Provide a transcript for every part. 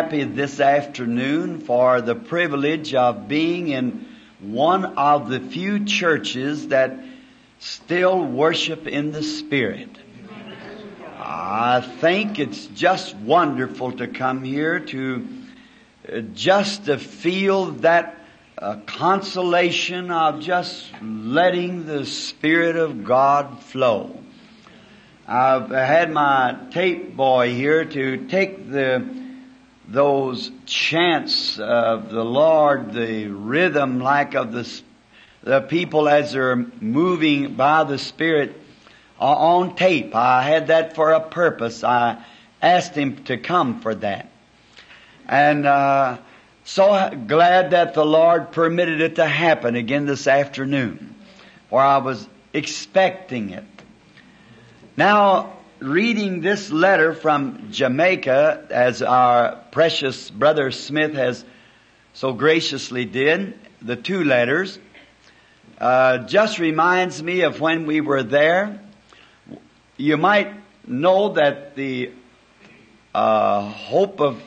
happy this afternoon for the privilege of being in one of the few churches that still worship in the Spirit. I think it's just wonderful to come here to uh, just to feel that uh, consolation of just letting the Spirit of God flow. I've had my tape boy here to take the those chants of the Lord, the rhythm like of the the people as they're moving by the Spirit uh, on tape. I had that for a purpose. I asked him to come for that, and uh, so glad that the Lord permitted it to happen again this afternoon, for I was expecting it. Now, reading this letter from Jamaica, as our precious brother Smith has so graciously did, the two letters, uh, just reminds me of when we were there. You might know that the uh, Hope of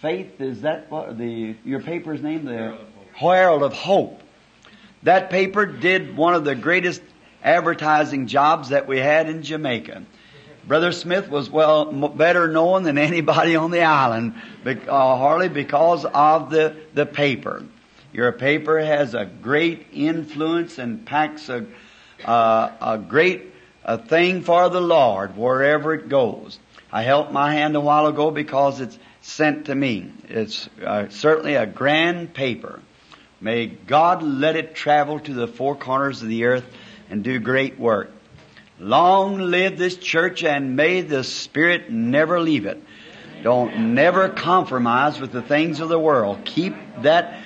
Faith is that what the your paper's name? The Herald of Hope. That paper did one of the greatest advertising jobs that we had in Jamaica. Brother Smith was well better known than anybody on the island, uh, Harley, because of the the paper. Your paper has a great influence and packs a, uh, a great a thing for the Lord wherever it goes. I held my hand a while ago because it's sent to me. It's uh, certainly a grand paper. May God let it travel to the four corners of the earth and do great work. Long live this church and may the Spirit never leave it. Don't never compromise with the things of the world. Keep that,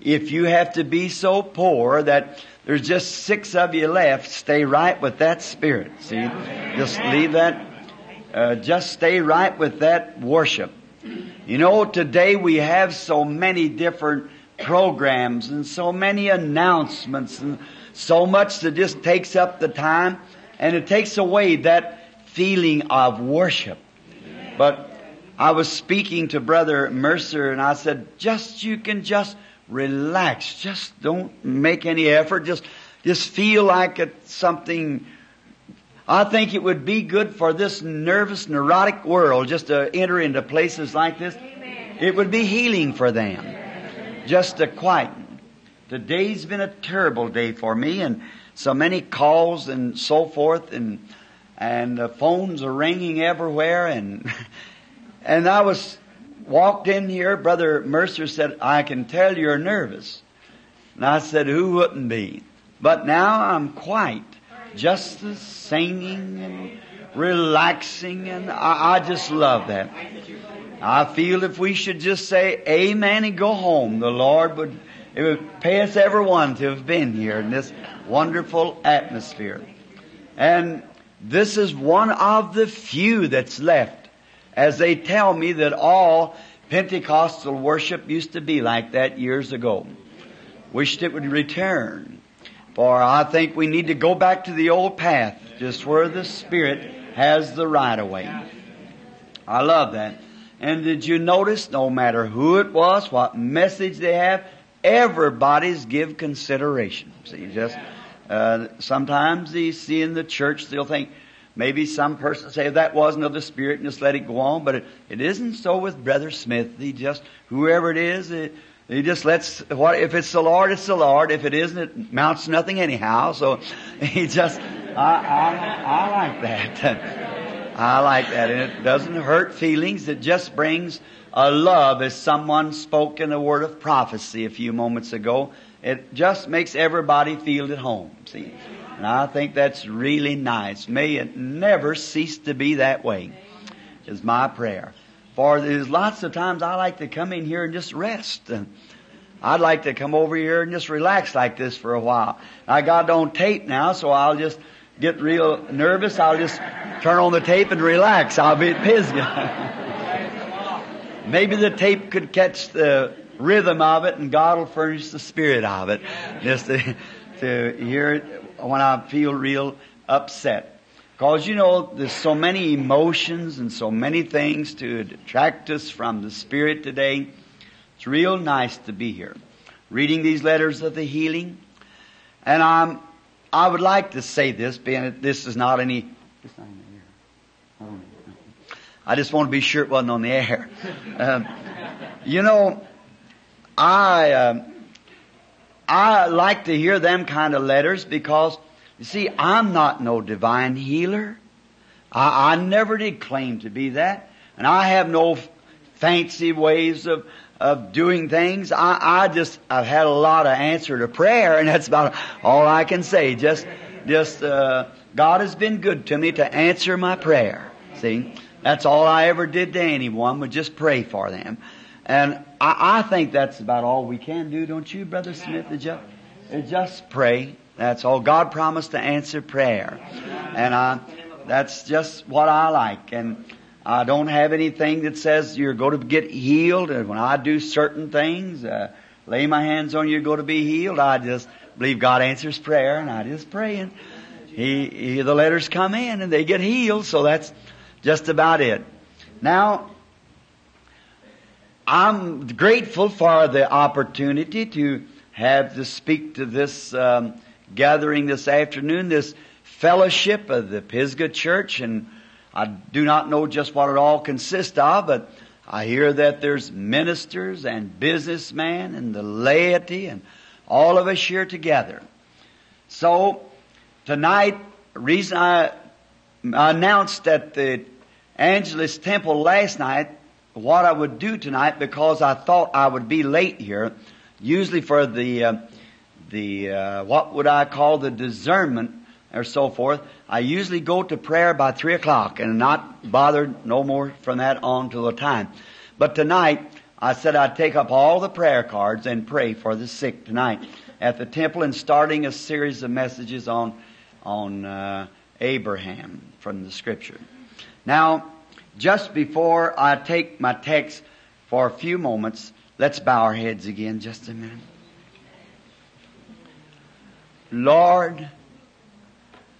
if you have to be so poor that there's just six of you left, stay right with that spirit. See? Just leave that, uh, just stay right with that worship. You know, today we have so many different programs and so many announcements and so much that just takes up the time and it takes away that feeling of worship. But I was speaking to Brother Mercer and I said, just, you can just relax. Just don't make any effort. Just, just feel like it's something. I think it would be good for this nervous, neurotic world just to enter into places like this. It would be healing for them. Just to quieten. Today's been a terrible day for me and so many calls and so forth and, and the phones are ringing everywhere and, and I was walked in here, Brother Mercer said, I can tell you're nervous. And I said, who wouldn't be? But now I'm quite just the singing and relaxing and I, I just love that. I feel if we should just say amen and go home, the Lord would, it would pay us everyone to have been here in this wonderful atmosphere. And this is one of the few that's left as they tell me that all Pentecostal worship used to be like that years ago. Wished it would return. For I think we need to go back to the old path, just where the Spirit has the right of way. I love that. And did you notice, no matter who it was, what message they have, everybody's give consideration. See, just, uh, sometimes they see in the church, they'll think, Maybe some person say that wasn't of the Spirit and just let it go on, but it, it isn't so with Brother Smith. He just, whoever it is, it, he just lets, what, if it's the Lord, it's the Lord. If it isn't, it mounts nothing anyhow. So he just, I, I, I like that. I like that. And it doesn't hurt feelings. It just brings a love as someone spoke in a word of prophecy a few moments ago. It just makes everybody feel at home. See? And I think that's really nice. May it never cease to be that way, is my prayer. For there's lots of times I like to come in here and just rest. I'd like to come over here and just relax like this for a while. I got on tape now, so I'll just get real nervous. I'll just turn on the tape and relax. I'll be at. Maybe the tape could catch the rhythm of it and God will furnish the spirit of it. Just to, to hear it when I feel real upset. Cause you know, there's so many emotions and so many things to detract us from the Spirit today. It's real nice to be here. Reading these letters of the healing. And I'm, I would like to say this, being that this is not any, I just want to be sure it wasn't on the air. Um, you know, I, um, I like to hear them kind of letters because, you see, I'm not no divine healer. I, I never did claim to be that. And I have no fancy ways of, of doing things. I, I just, I've had a lot of answer to prayer and that's about all I can say. Just, just, uh, God has been good to me to answer my prayer. See? That's all I ever did to anyone, would just pray for them. And I, I think that's about all we can do, don't you, Brother Smith? Just, just pray. That's all. God promised to answer prayer. And I, that's just what I like. And I don't have anything that says you're going to get healed. And when I do certain things, uh, lay my hands on you, you're going to be healed. I just believe God answers prayer, and I just pray. And he, he, the letters come in, and they get healed. So that's just about it. Now, I'm grateful for the opportunity to have to speak to this um, gathering this afternoon, this fellowship of the Pisgah Church, and I do not know just what it all consists of, but I hear that there's ministers and businessmen and the laity and all of us here together. So tonight, reason I announced at the Angelus Temple last night what I would do tonight because I thought I would be late here, usually for the uh, the uh, what would I call the discernment or so forth. I usually go to prayer by three o'clock and not bothered no more from that on till the time. But tonight I said I'd take up all the prayer cards and pray for the sick tonight at the temple and starting a series of messages on on uh, Abraham from the Scripture. Now, just before I take my text for a few moments, let's bow our heads again just a minute. Lord,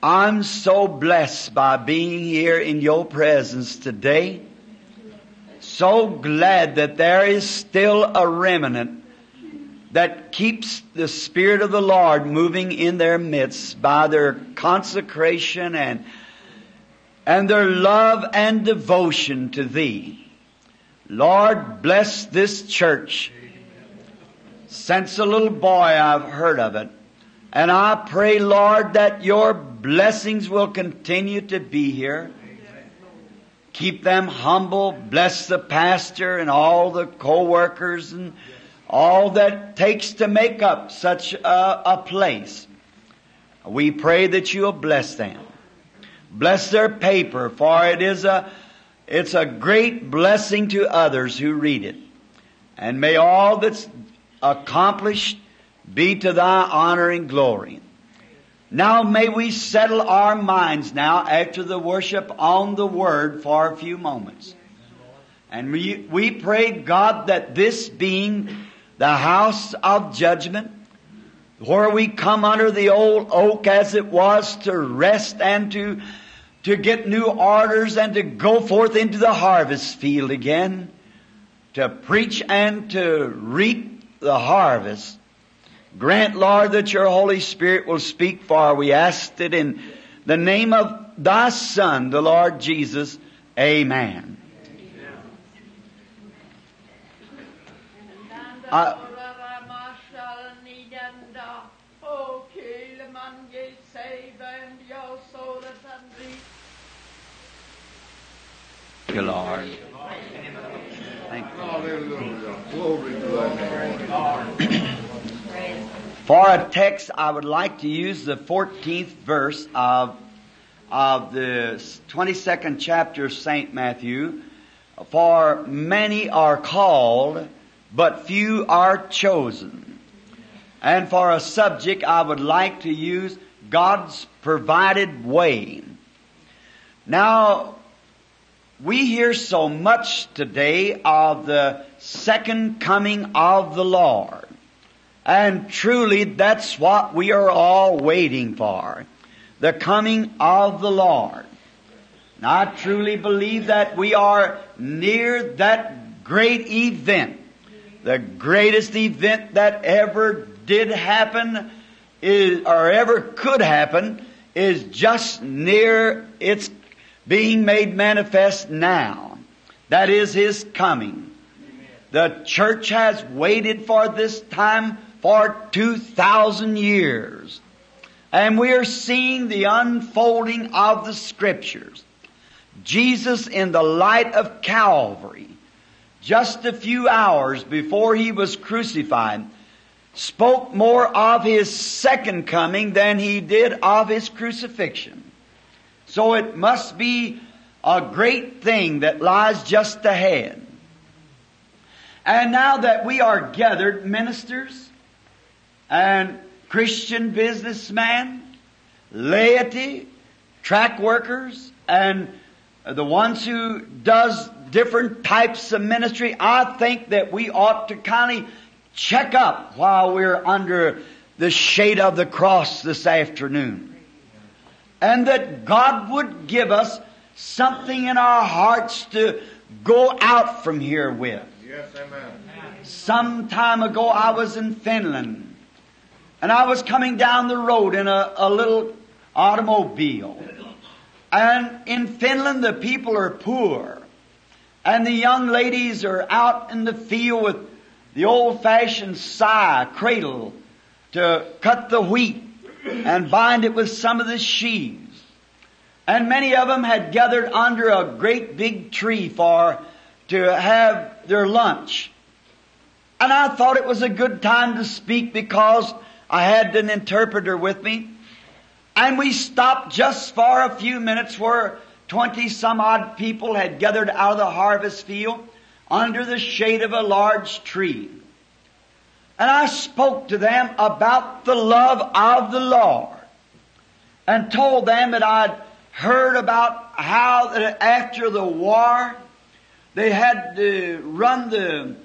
I'm so blessed by being here in your presence today. So glad that there is still a remnant that keeps the Spirit of the Lord moving in their midst by their consecration and, and their love and devotion to Thee. Lord, bless this church. Since a little boy I've heard of it. And I pray, Lord, that your blessings will continue to be here. Keep them humble. Bless the pastor and all the co-workers and all that takes to make up such a, a place. We pray that you'll bless them. Bless their paper, for it is a, it's a great blessing to others who read it. And may all that's accomplished be to thy honor and glory. Now may we settle our minds now after the worship on the word for a few moments. And we, we pray God that this being the house of judgment, where we come under the old oak as it was to rest and to, to get new orders and to go forth into the harvest field again, to preach and to reap the harvest. Grant, Lord, that your Holy Spirit will speak for. We asked it in the name of thy Son, the Lord Jesus. Amen. I, you, Lord. Thank you. For a text, I would like to use the 14th verse of, of the 22nd chapter of St. Matthew. For many are called, but few are chosen. And for a subject, I would like to use God's provided way. Now, we hear so much today of the second coming of the Lord. And truly, that's what we are all waiting for. The coming of the Lord. And I truly believe that we are near that great event. The greatest event that ever did happen is, or ever could happen is just near its being made manifest now. That is His coming. The church has waited for this time for 2,000 years. And we are seeing the unfolding of the scriptures. Jesus in the light of Calvary, just a few hours before he was crucified, spoke more of his second coming than he did of his crucifixion. So it must be a great thing that lies just ahead. And now that we are gathered ministers, and Christian businessmen, laity, track workers, and the ones who does different types of ministry, I think that we ought to kind of check up while we're under the shade of the cross this afternoon. And that God would give us something in our hearts to go out from here with. Yes, amen. Some time ago I was in Finland and I was coming down the road in a, a little automobile. And in Finland, the people are poor. And the young ladies are out in the field with the old fashioned scythe, cradle, to cut the wheat and bind it with some of the sheaves. And many of them had gathered under a great big tree for to have their lunch. And I thought it was a good time to speak because I had an interpreter with me. And we stopped just for a few minutes where twenty some odd people had gathered out of the harvest field under the shade of a large tree. And I spoke to them about the love of the Lord and told them that I'd heard about how that after the war they had to run the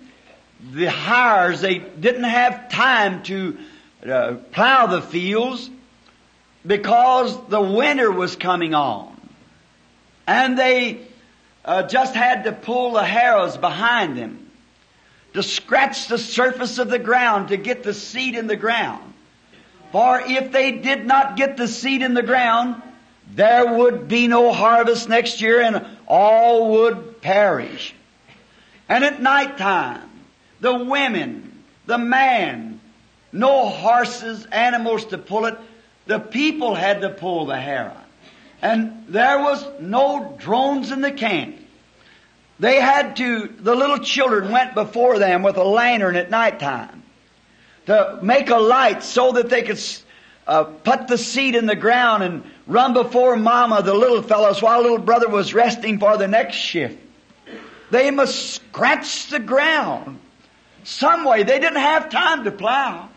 the hires. They didn't have time to uh, plow the fields because the winter was coming on. And they uh, just had to pull the harrows behind them to scratch the surface of the ground to get the seed in the ground. For if they did not get the seed in the ground, there would be no harvest next year and all would perish. And at night time, the women, the man, no horses, animals to pull it, the people had to pull the harrow. And there was no drones in the camp. They had to, the little children went before them with a lantern at night time to make a light so that they could uh, put the seed in the ground and run before mama, the little fellows, while little brother was resting for the next shift. They must scratch the ground some way. They didn't have time to plow.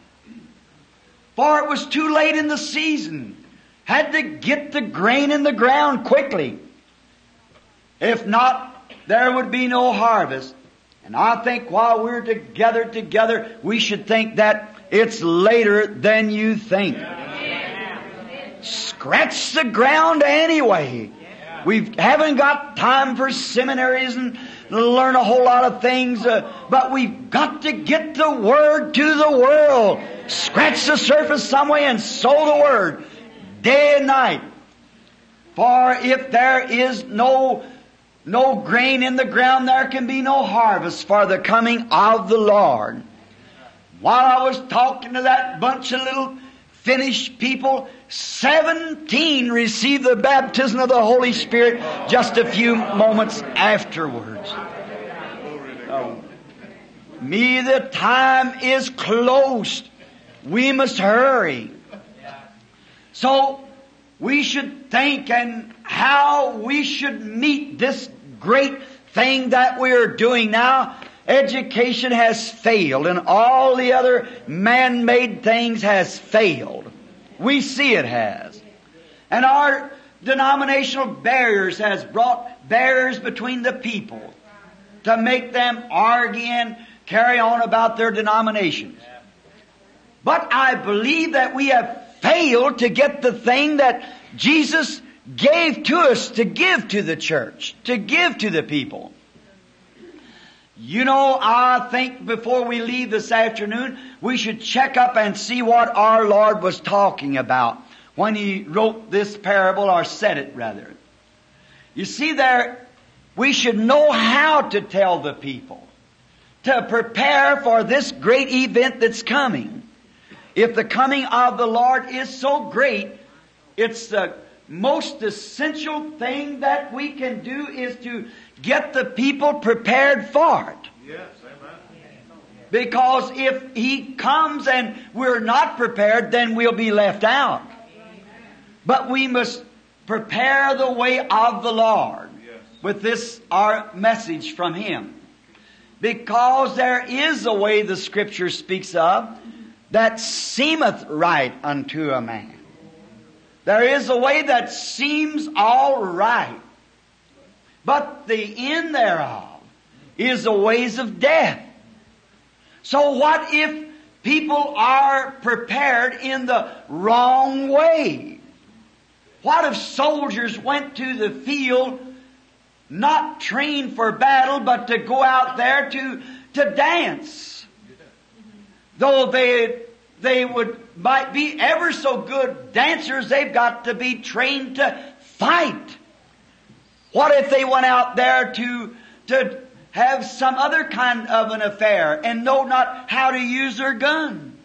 For it was too late in the season. Had to get the grain in the ground quickly. If not, there would be no harvest. And I think while we're together together, we should think that it's later than you think. Scratch the ground anyway. We haven't got time for seminaries and learn a whole lot of things, uh, but we've got to get the Word to the world. Scratch the surface some way and sow the Word day and night. For if there is no no grain in the ground, there can be no harvest for the coming of the Lord. While I was talking to that bunch of little Finnish people, 17 received the baptism of the Holy Spirit just a few moments afterwards. Me, the time is close. We must hurry. So, we should think and how we should meet this great thing that we are doing now. Education has failed and all the other man-made things has failed. We see it has. And our denominational barriers has brought barriers between the people to make them argue and carry on about their denominations. But I believe that we have failed to get the thing that Jesus gave to us to give to the church, to give to the people. You know, I think before we leave this afternoon, we should check up and see what our Lord was talking about when He wrote this parable, or said it rather. You see there, we should know how to tell the people to prepare for this great event that's coming. If the coming of the Lord is so great, it's the most essential thing that we can do is to get the people prepared for it. Yes, amen. Because if He comes and we're not prepared, then we'll be left out. But we must prepare the way of the Lord with this, our message from Him. Because there is a way the Scripture speaks of that seemeth right unto a man. There is a way that seems all right. But the end thereof is the ways of death. So what if people are prepared in the wrong way? What if soldiers went to the field not trained for battle, but to go out there to, to dance? Though they, they would, might be ever so good dancers, they've got to be trained to fight. What if they went out there to, to have some other kind of an affair and know not how to use their gun.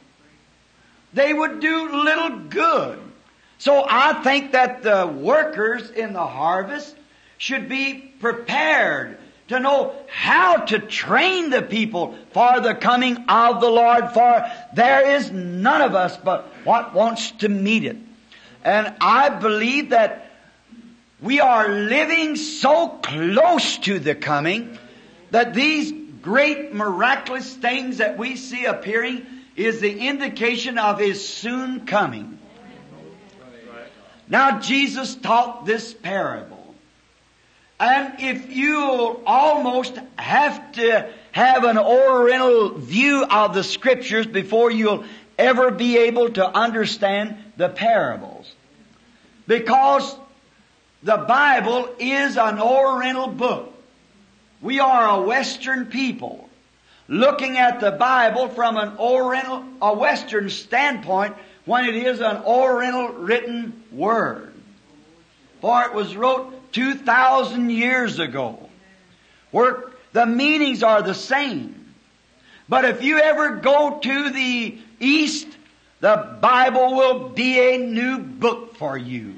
They would do little good. So I think that the workers in the harvest should be prepared to know how to train the people for the coming of the Lord, for there is none of us but what wants to meet it. And I believe that we are living so close to the coming that these great miraculous things that we see appearing is the indication of His soon coming. Now Jesus taught this parable. And if you almost have to have an oriental view of the scriptures before you'll ever be able to understand the parables. Because the Bible is an oriental book. We are a Western people looking at the Bible from an Oriental, a Western standpoint when it is an Oriental written word. For it was wrote 2,000 years ago, where the meanings are the same. But if you ever go to the East, the Bible will be a new book for you.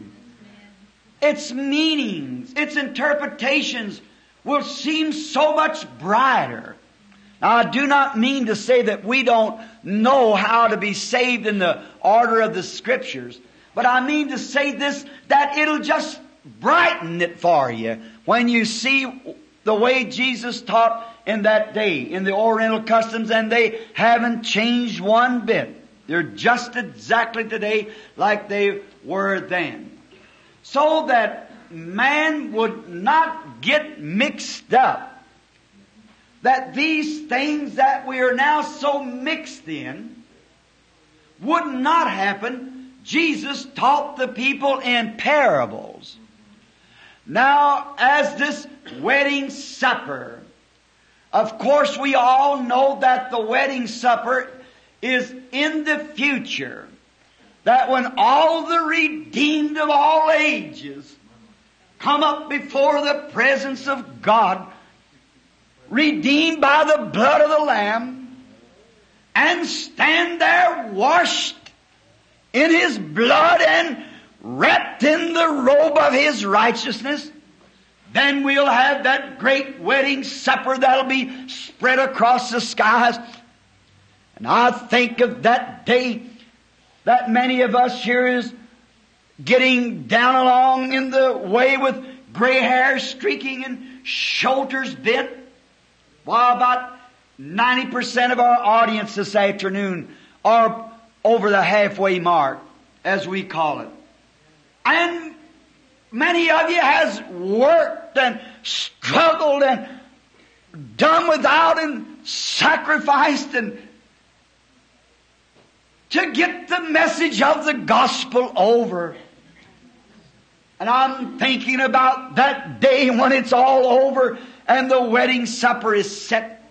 Its meanings, its interpretations will seem so much brighter. Now, I do not mean to say that we don't know how to be saved in the order of the Scriptures, but I mean to say this, that it'll just brighten it for you when you see the way Jesus taught in that day, in the Oriental customs, and they haven't changed one bit. They're just exactly today like they were then. So that man would not get mixed up. That these things that we are now so mixed in would not happen. Jesus taught the people in parables. Now, as this wedding supper, of course we all know that the wedding supper is in the future. That when all the redeemed of all ages come up before the presence of God, redeemed by the blood of the Lamb, and stand there washed in His blood and wrapped in the robe of His righteousness, then we'll have that great wedding supper that'll be spread across the skies. And I think of that day that many of us here is getting down along in the way with gray hair streaking and shoulders bent. While about 90% of our audience this afternoon are over the halfway mark, as we call it. And many of you has worked and struggled and done without and sacrificed and to get the message of the gospel over. And I'm thinking about that day when it's all over and the wedding supper is set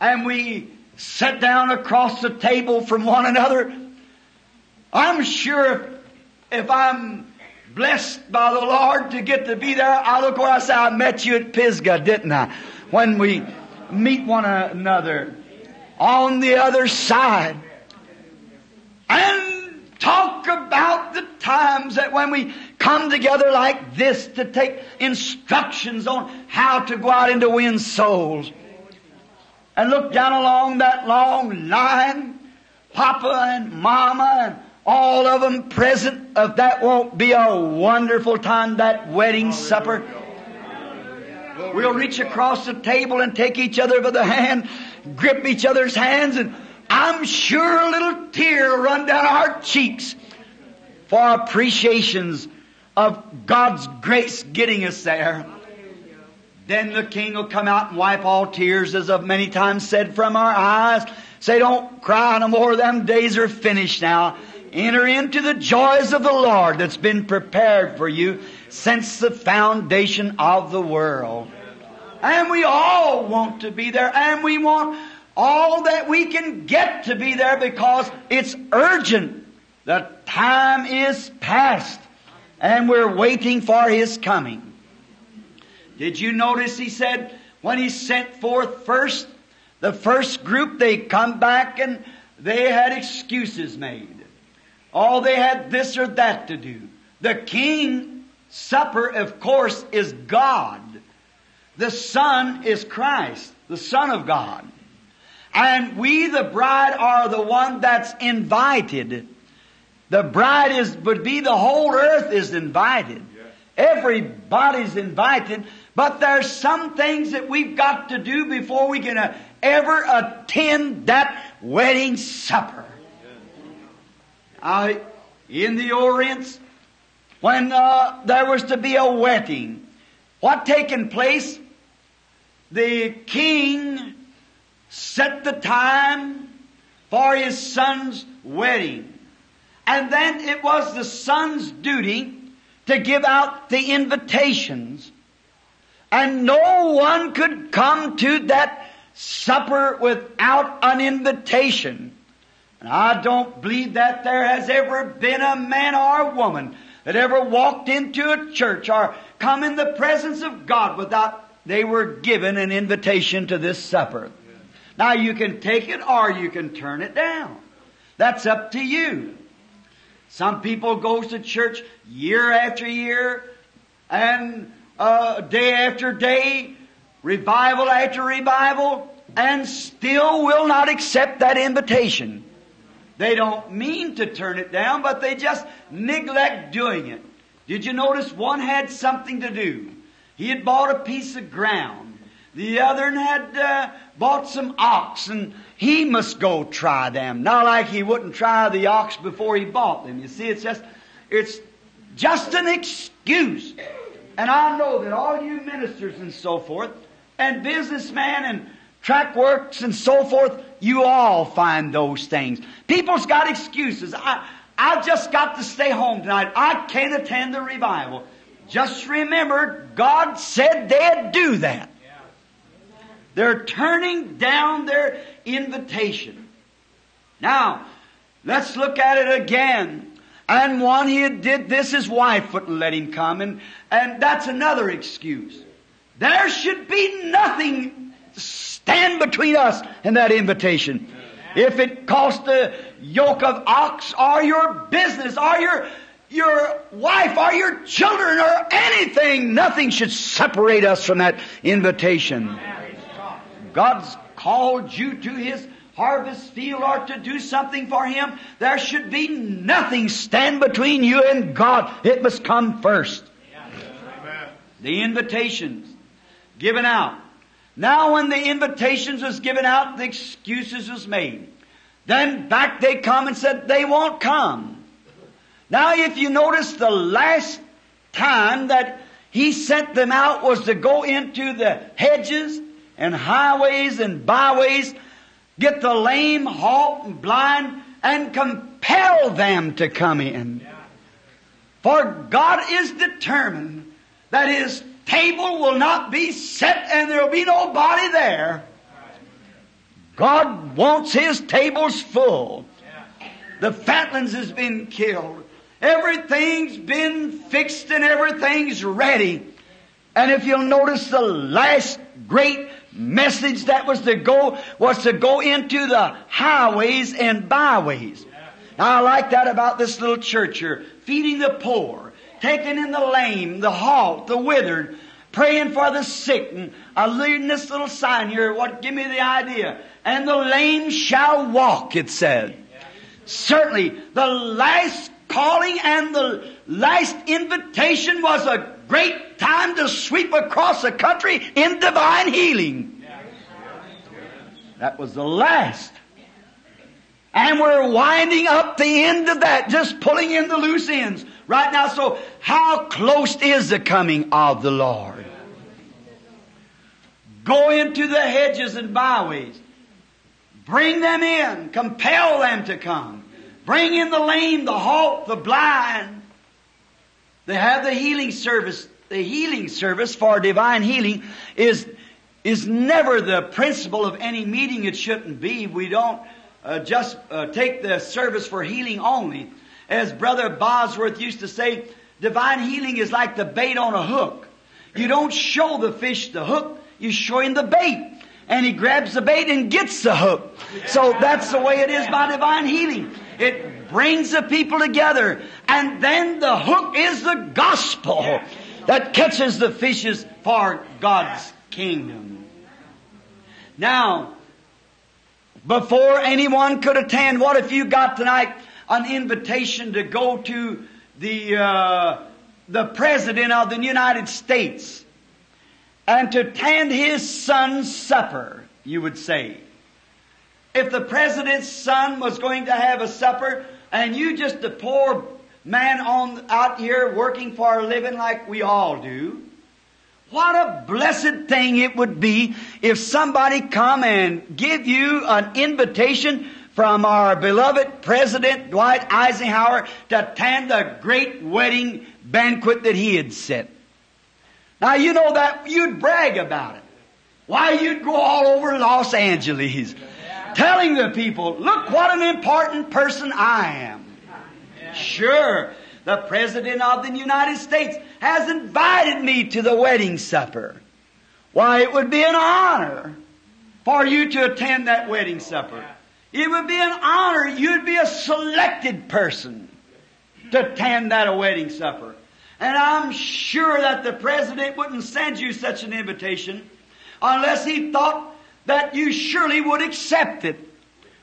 and we sit down across the table from one another. I'm sure if, if I'm blessed by the Lord to get to be there, I look where I say, I met you at Pisgah, didn't I? When we meet one another on the other side and talk about the times that when we come together like this to take instructions on how to go out and to win souls. And look down along that long line, Papa and Mama and all of them present. If that won't be a wonderful time, that wedding supper. We'll reach across the table and take each other by the hand, grip each other's hands, and I'm sure a little tear will run down our cheeks for appreciations of God's grace getting us there. Then the King will come out and wipe all tears, as I've many times said, from our eyes. Say, don't cry no more. Them days are finished now. Enter into the joys of the Lord that's been prepared for you since the foundation of the world. And we all want to be there, and we want all that we can get to be there because it's urgent. The time is past, and we're waiting for His coming. Did you notice He said, when he sent forth first, the first group, they come back and they had excuses made. Oh, they had this or that to do. The king supper, of course, is God. The Son is Christ, the Son of God. And we, the bride, are the one that's invited. The bride is, would be the whole earth is invited. Everybody's invited, but there's some things that we've got to do before we can uh, ever attend that wedding supper. Uh, in the Orient, when uh, there was to be a wedding, what taken place? The king set the time for his son's wedding. And then it was the son's duty to give out the invitations. And no one could come to that supper without an invitation. And I don't believe that there has ever been a man or a woman that ever walked into a church or come in the presence of God without they were given an invitation to this supper. Now you can take it or you can turn it down. That's up to you. Some people goes to church year after year and uh, day after day, revival after revival, and still will not accept that invitation. They don't mean to turn it down, but they just neglect doing it. Did you notice one had something to do? He had bought a piece of ground. The other had uh, bought some ox, and he must go try them. Not like he wouldn't try the ox before he bought them. You see, it's just, it's just an excuse. And I know that all you ministers and so forth, and businessmen and track works and so forth, you all find those things. People's got excuses. I, I just got to stay home tonight. I can't attend the revival. Just remember, God said they'd do that. They're turning down their invitation. Now, let's look at it again. And one he did this, his wife wouldn't let him come, and, and that's another excuse. There should be nothing stand between us and that invitation. If it cost the yoke of ox or your business or your your wife or your children or anything, nothing should separate us from that invitation. God's called you to His harvest field or to do something for Him. There should be nothing stand between you and God. It must come first. The invitations given out. Now when the invitations was given out, the excuses was made. Then back they come and said they won't come. Now if you notice the last time that he sent them out was to go into the hedges and highways and byways, get the lame, halt, and blind, and compel them to come in. For God is determined that His table will not be set and there will be nobody there. God wants His tables full. The fatlings has been killed. Everything's been fixed and everything's ready. And if you'll notice the last great message that was to go was to go into the highways and byways. Now I like that about this little church here. Feeding the poor, taking in the lame, the halt, the withered, praying for the sick, and I leading this little sign here, what give me the idea. And the lame shall walk, it said. Certainly, the last calling and the last invitation was a great time to sweep across the country in divine healing. That was the last. And we're winding up the end of that, just pulling in the loose ends right now. So how close is the coming of the Lord? Go into the hedges and byways. Bring them in. Compel them to come. Bring in the lame, the halt, the blind. They have the healing service. The healing service for divine healing is, is never the principle of any meeting. It shouldn't be. We don't uh, just uh, take the service for healing only. As Brother Bosworth used to say, divine healing is like the bait on a hook. You don't show the fish the hook, You show him the bait. And he grabs the bait and gets the hook. So that's the way it is by divine healing. It brings the people together. And then the hook is the gospel that catches the fishes for God's kingdom. Now, before anyone could attend, what if you got tonight an invitation to go to the, uh, the President of the United States and to attend his son's supper, you would say. If the President's son was going to have a supper and you just a poor man on, out here working for a living like we all do, what a blessed thing it would be if somebody come and give you an invitation from our beloved President Dwight Eisenhower to attend the great wedding banquet that he had set. Now you know that you'd brag about it. Why you'd go all over Los Angeles telling the people, look what an important person I am. Sure, the President of the United States has invited me to the wedding supper. Why, it would be an honor for you to attend that wedding supper. It would be an honor. You'd be a selected person to attend that wedding supper. And I'm sure that the President wouldn't send you such an invitation unless he thought that you surely would accept it.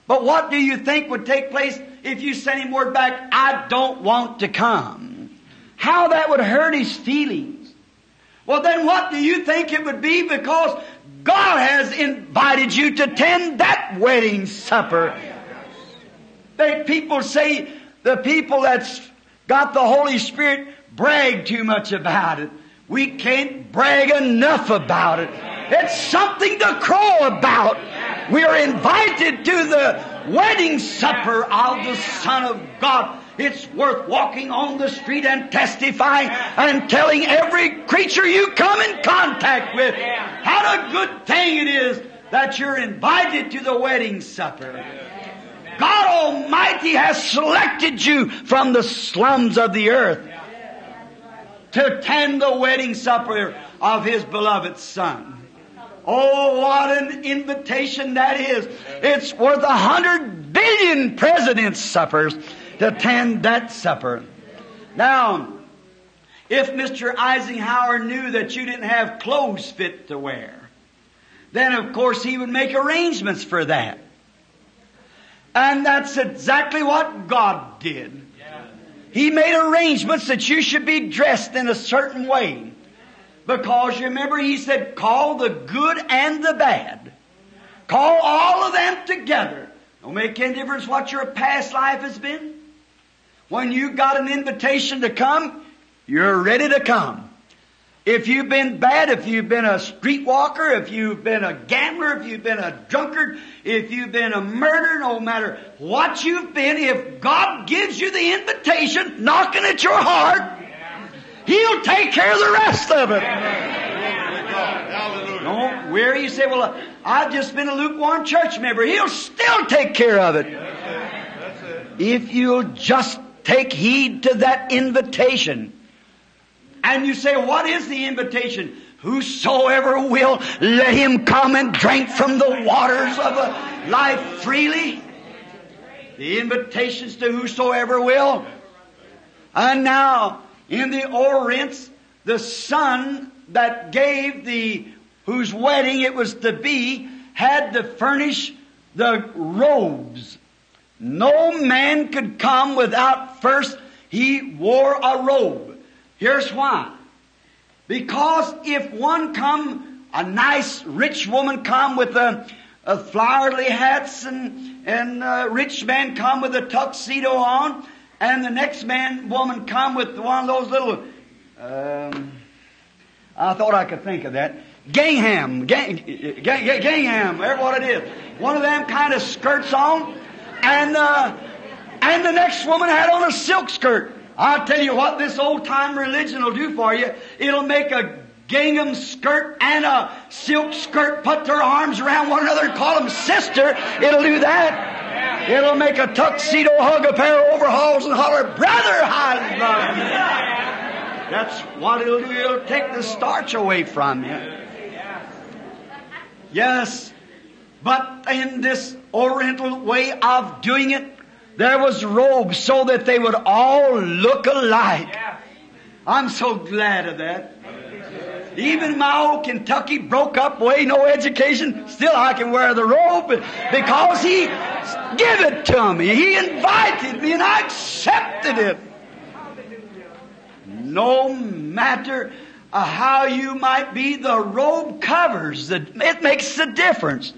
But what do you think would take place if you sent him word back, I don't want to come? How that would hurt his feelings. Well then what do you think it would be because God has invited you to attend that wedding supper? They, people say the people that's got the Holy Spirit brag too much about it. We can't brag enough about it. It's something to crow about. We are invited to the wedding supper of the Son of God. It's worth walking on the street and testifying and telling every creature you come in contact with how a good thing it is that you're invited to the wedding supper. God Almighty has selected you from the slums of the earth to attend the wedding supper of His beloved Son. Oh, what an invitation that is. It's worth a hundred billion president's suppers to attend that supper. Now, if Mr. Eisenhower knew that you didn't have clothes fit to wear, then of course he would make arrangements for that. And that's exactly what God did. He made arrangements that you should be dressed in a certain way. Because remember he said, call the good and the bad. Call all of them together. Don't make any difference what your past life has been. When you got an invitation to come, you're ready to come. If you've been bad, if you've been a streetwalker, if you've been a gambler, if you've been a drunkard, if you've been a murderer, no matter what you've been, if God gives you the invitation knocking at your heart, He'll take care of the rest of it. Don't weary. You say, well, uh, I've just been a lukewarm church member. He'll still take care of it. If you'll just take heed to that invitation. And you say, what is the invitation? Whosoever will, let him come and drink from the waters of life freely. The invitations to whosoever will. And now, in the Orients, the son that gave the, whose wedding it was to be, had to furnish the robes. No man could come without first he wore a robe. Here's why. Because if one come, a nice rich woman come with a, a hats and, and a rich man come with a tuxedo on, and the next man, woman come with one of those little, um, I thought I could think of that. Gingham, gang, gang, gingham, whatever what it is. One of them kind of skirts on, and uh, and the next woman had on a silk skirt. I'll tell you what this old time religion will do for you. It'll make a gingham skirt and a silk skirt put their arms around one another and call them sister. It'll do that. It'll make a tuxedo hug a pair of overalls and holler, brother, I love you. That's what it'll do. It'll take the starch away from you. Yes, but in this Oriental way of doing it, there was robes so that they would all look alike. I'm so glad of that. Even my old Kentucky broke up way, no education, still I can wear the robe because he gave it to me. He invited me and I accepted it. No matter uh, how you might be, the robe covers. The, it makes the difference.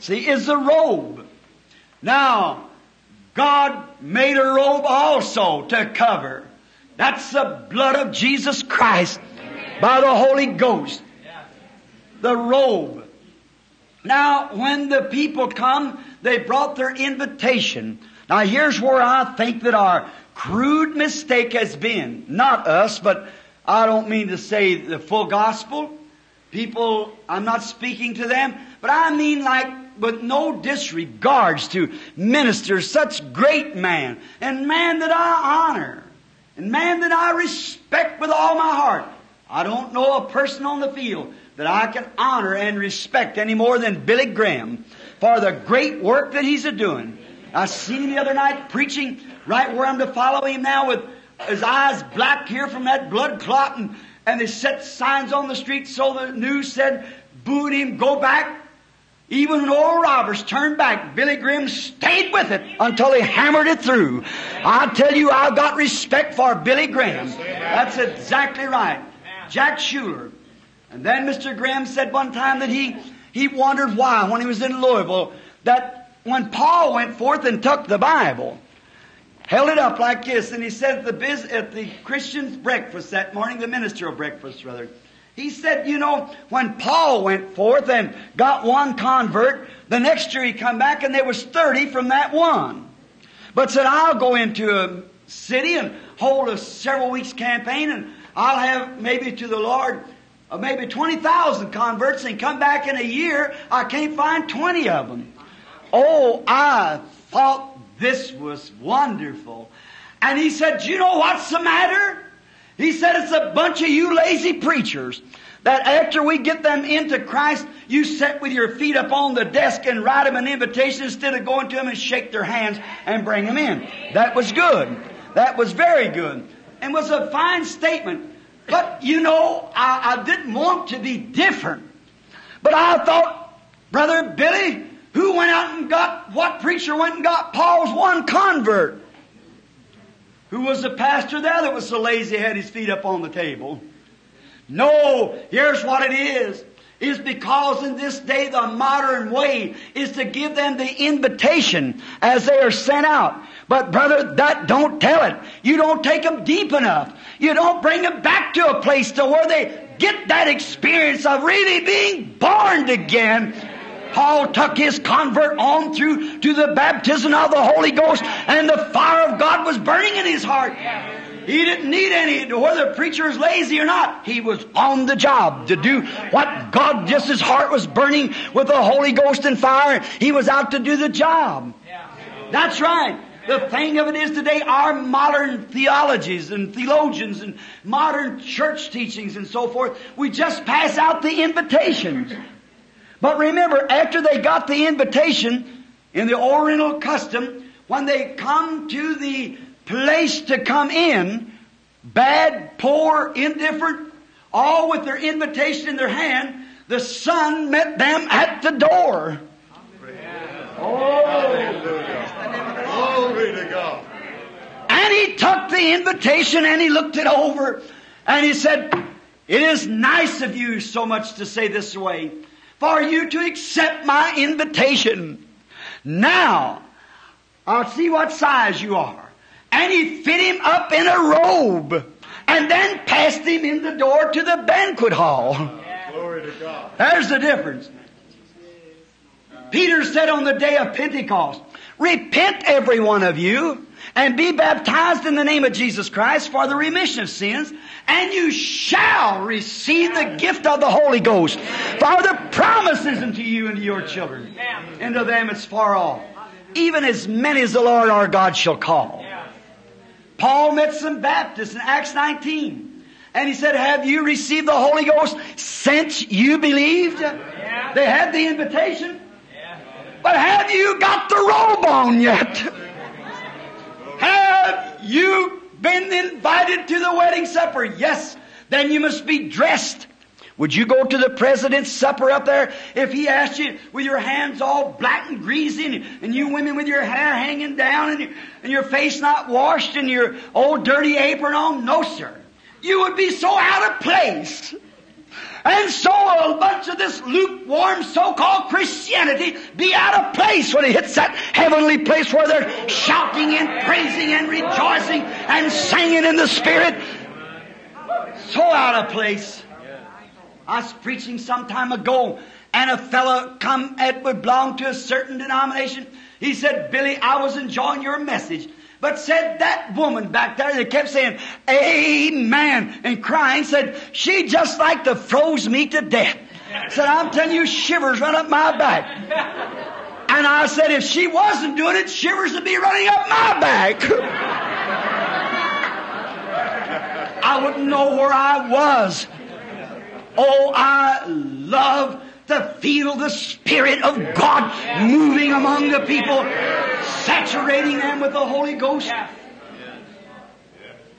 See, is the robe. Now, God made a robe also to cover. That's the blood of Jesus Christ by the Holy Ghost. The robe. Now, when the people come, they brought their invitation. Now, here's where I think that our crude mistake has been. Not us, but I don't mean to say the full gospel. People, I'm not speaking to them, but I mean like with no disregards to ministers, such great man, and man that I honor, and man that I respect with all my heart. I don't know a person on the field that I can honor and respect any more than Billy Graham for the great work that he's a doing. I seen him the other night preaching right where I'm to follow him now with his eyes black here from that blood clot and, and they set signs on the street so the news said, booed him, go back. Even when old Roberts turned back, Billy Graham stayed with it until he hammered it through. I tell you, I've got respect for Billy Graham. That's exactly right. Jack Shuler. And then Mr. Graham said one time that he, he wondered why, when he was in Louisville, that when Paul went forth and took the Bible, held it up like this, and he said at the, biz, at the Christian's breakfast that morning, the ministerial breakfast rather, he said, you know, when Paul went forth and got one convert, the next year he come back and there was 30 from that one. But said, I'll go into a city and hold a several weeks campaign and I'll have maybe to the Lord uh, maybe 20,000 converts and come back in a year, I can't find 20 of them. Oh, I thought this was wonderful. And he said, you know what's the matter? He said, it's a bunch of you lazy preachers that after we get them into Christ, you sit with your feet up on the desk and write them an invitation instead of going to them and shake their hands and bring them in. That was good. That was very good. And was a fine statement. But you know, I, I didn't want to be different. But I thought, Brother Billy, who went out and got, what preacher went and got Paul's one convert? Who was the pastor there that was so lazy had his feet up on the table? No, here's what it is. Is because in this day the modern way is to give them the invitation as they are sent out. But brother, that don't tell it. You don't take them deep enough. You don't bring them back to a place to where they get that experience of really being born again. Paul took his convert on through to the baptism of the Holy Ghost and the fire of God was burning in his heart. He didn't need any, whether the preacher is lazy or not. He was on the job to do what God, just his heart was burning with the Holy Ghost and fire. He was out to do the job. That's right. The thing of it is today, our modern theologies and theologians and modern church teachings and so forth, we just pass out the invitations. But remember, after they got the invitation in the Oriental custom, when they come to the place to come in, bad, poor, indifferent, all with their invitation in their hand, the Son met them at the door. Oh, Glory to God. And he took the invitation and he looked it over and he said, It is nice of you so much to say this way, for you to accept my invitation. Now, I'll see what size you are. And he fit him up in a robe and then passed him in the door to the banquet hall. Glory to God. There's the difference. Peter said on the day of Pentecost, Repent every one of you and be baptized in the name of Jesus Christ for the remission of sins and you shall receive the gift of the Holy Ghost. For the promises unto you and to your children. And to them it's far off. Even as many as the Lord our God shall call. Paul met some Baptists in Acts 19. And he said, Have you received the Holy Ghost since you believed? They had the invitation. But have you got the robe on yet? Have you been invited to the wedding supper? Yes. Then you must be dressed. Would you go to the president's supper up there if he asked you with your hands all black and greasy and, and you women with your hair hanging down and, and your face not washed and your old dirty apron on? No, sir. You would be so out of place. And so a bunch of this lukewarm so-called Christianity be out of place when it hits that heavenly place where they're shouting and praising and rejoicing and singing in the Spirit. So out of place. I was preaching some time ago, and a fellow come and would belong to a certain denomination. He said, Billy, I was enjoying your message. But said that woman back there that kept saying, Amen, and crying, said, she just like to froze me to death. Said, I'm telling you, shivers run up my back. And I said, if she wasn't doing it, shivers would be running up my back. I wouldn't know where I was. Oh, I love to feel the Spirit of God moving among the people, saturating them with the Holy Ghost.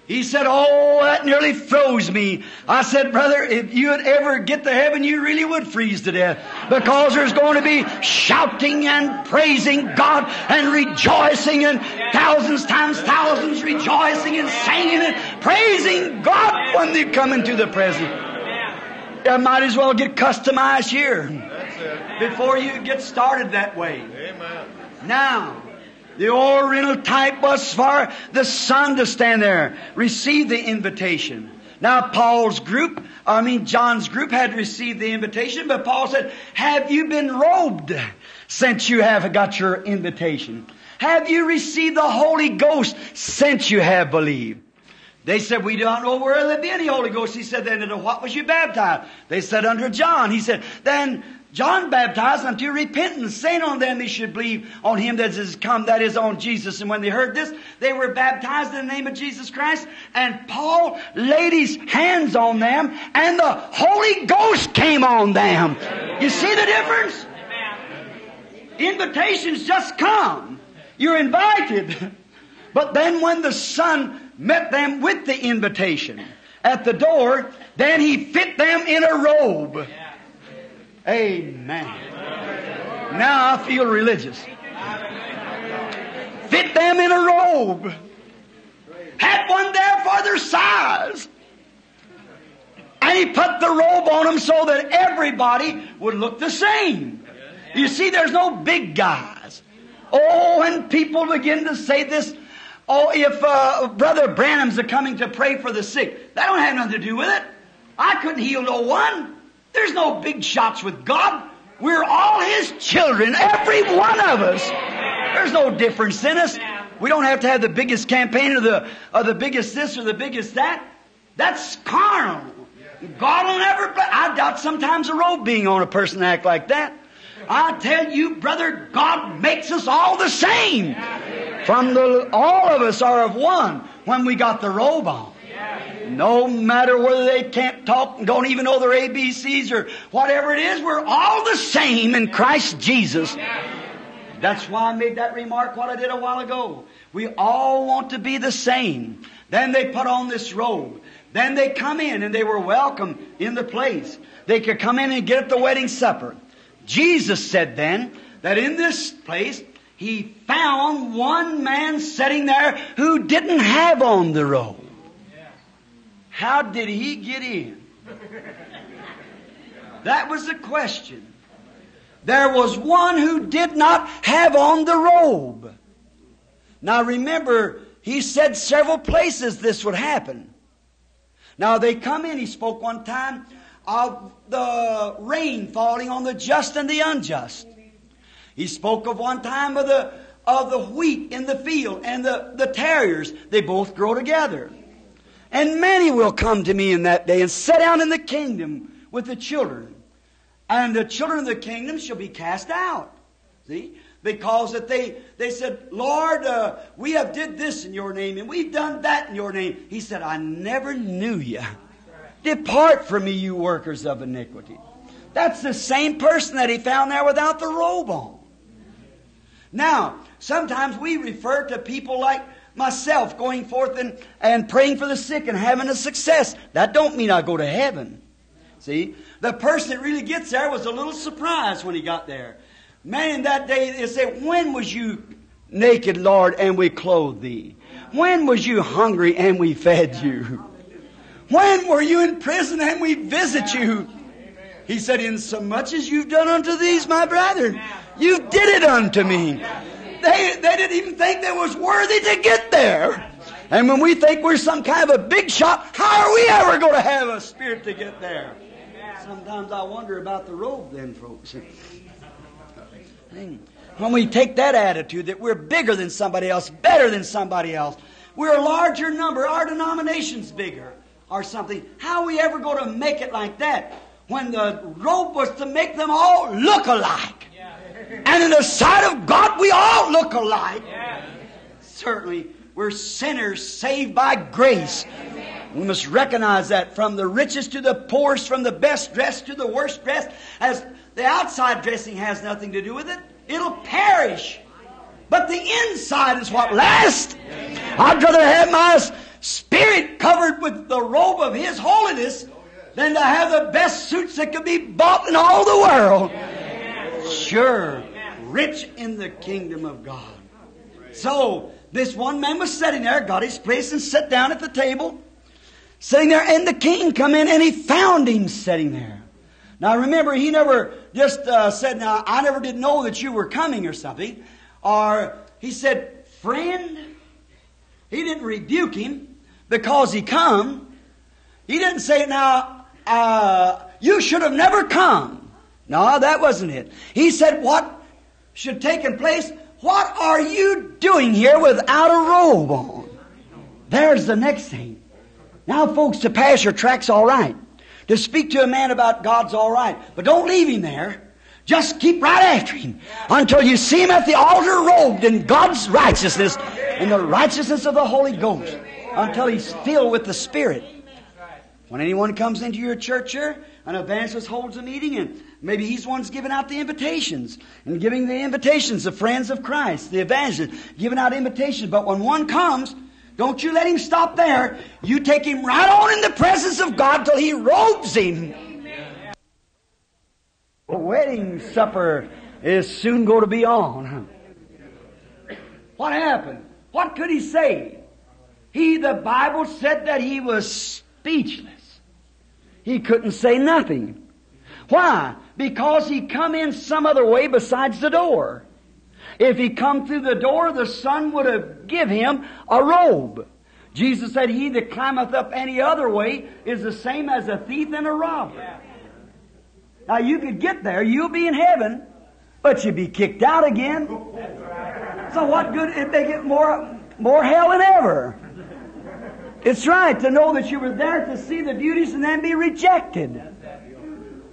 He said, Oh, that nearly froze me. I said, Brother, if you would ever get to heaven, you really would freeze to death. Because there's going to be shouting and praising God and rejoicing and thousands times thousands rejoicing and singing and praising God when they come into the presence. I might as well get customized here before you get started that way. Now, the oriental type was for the son to stand there, receive the invitation. Now, Paul's group, I mean, John's group had received the invitation, but Paul said, Have you been robed since you have got your invitation? Have you received the Holy Ghost since you have believed? They said, We don't know where there be any Holy Ghost. He said, Then into what was you baptized? They said, Under John. He said, Then John baptized unto repentance, saying on them they should believe on him that is come, that is on Jesus. And when they heard this, they were baptized in the name of Jesus Christ. And Paul laid his hands on them, and the Holy Ghost came on them. You see the difference? Invitations just come. You're invited. But then when the Son met them with the invitation at the door, then he fit them in a robe. Amen. Now I feel religious. Fit them in a robe. Had one there for their size. And he put the robe on them so that everybody would look the same. You see, there's no big guys. Oh, when people begin to say this, oh, if uh, Brother Branham's a coming to pray for the sick, that don't have nothing to do with it. I couldn't heal no one. There's no big shots with God. We're all His children, every one of us. There's no difference in us. We don't have to have the biggest campaign or the, or the biggest this or the biggest that. That's carnal. God will never, I doubt sometimes a robe being on a person act like that. I tell you, brother, God makes us all the same. From the, all of us are of one when we got the robe on. No matter whether they can't talk and don't even know their ABCs or whatever it is, we're all the same in Christ Jesus. That's why I made that remark what I did a while ago. We all want to be the same. Then they put on this robe. Then they come in and they were welcome in the place. They could come in and get at the wedding supper. Jesus said then that in this place he found one man sitting there who didn't have on the robe. How did he get in? That was the question. There was one who did not have on the robe. Now remember, he said several places this would happen. Now they come in, he spoke one time of the rain falling on the just and the unjust. He spoke of one time of the of the wheat in the field and the, the terriers. They both grow together. And many will come to me in that day and sit down in the kingdom with the children. And the children of the kingdom shall be cast out. See? Because that they, they said, Lord, uh, we have did this in your name and we've done that in your name. He said, I never knew you. Depart from me, you workers of iniquity. That's the same person that he found there without the robe on. Now, sometimes we refer to people like myself going forth and, and praying for the sick and having a success. That don't mean I go to heaven. See? The person that really gets there was a little surprised when he got there. Man, that day, they say, when was you naked, Lord, and we clothed thee? When was you hungry and we fed you? When were you in prison and we visit you? He said, In so much as you've done unto these, my brother, you did it unto me. They, they didn't even think they was worthy to get there. And when we think we're some kind of a big shot, how are we ever going to have a spirit to get there? Sometimes I wonder about the robe then, folks. When we take that attitude that we're bigger than somebody else, better than somebody else, we're a larger number, our denomination's bigger or something. How are we ever going to make it like that? When the robe was to make them all look alike. And in the sight of God, we all look alike. Certainly, we're sinners saved by grace. We must recognize that from the richest to the poorest, from the best dressed to the worst dressed, as the outside dressing has nothing to do with it. It'll perish. But the inside is what lasts. I'd rather have my spirit covered with the robe of His holiness than to have the best suits that could be bought in all the world. Sure, rich in the kingdom of God. So, this one man was sitting there, got his place and sat down at the table, sitting there, and the king come in and he found him sitting there. Now remember, he never just uh, said, now I never did know that you were coming or something. Or he said, friend. He didn't rebuke him because he come. He didn't say, now, uh, you should have never come. No, that wasn't it. He said, what should taken place? What are you doing here without a robe on? There's the next thing. Now, folks, to pass your tracks, all right. To speak to a man about God's all right. But don't leave him there. Just keep right after him until you see him at the altar robed in God's righteousness, and the righteousness of the Holy Ghost, until he's filled with the Spirit. When anyone comes into your church here, an evangelist holds a meeting and maybe he's the one's giving out the invitations and giving the invitations, the friends of Christ, the evangelist, giving out invitations. But when one comes, don't you let him stop there. You take him right on in the presence of God till he robes him. The wedding supper is soon going to be on. What happened? What could he say? He, the Bible said that he was speechless. He couldn't say nothing. Why? Because he come in some other way besides the door. If he come through the door, the Son would have give him a robe. Jesus said, He that climbeth up any other way is the same as a thief and a robber. Now you could get there, you'll be in heaven, but you'd be kicked out again. So what good if they get more more hell than ever? It's right to know that you were there to see the beauties and then be rejected.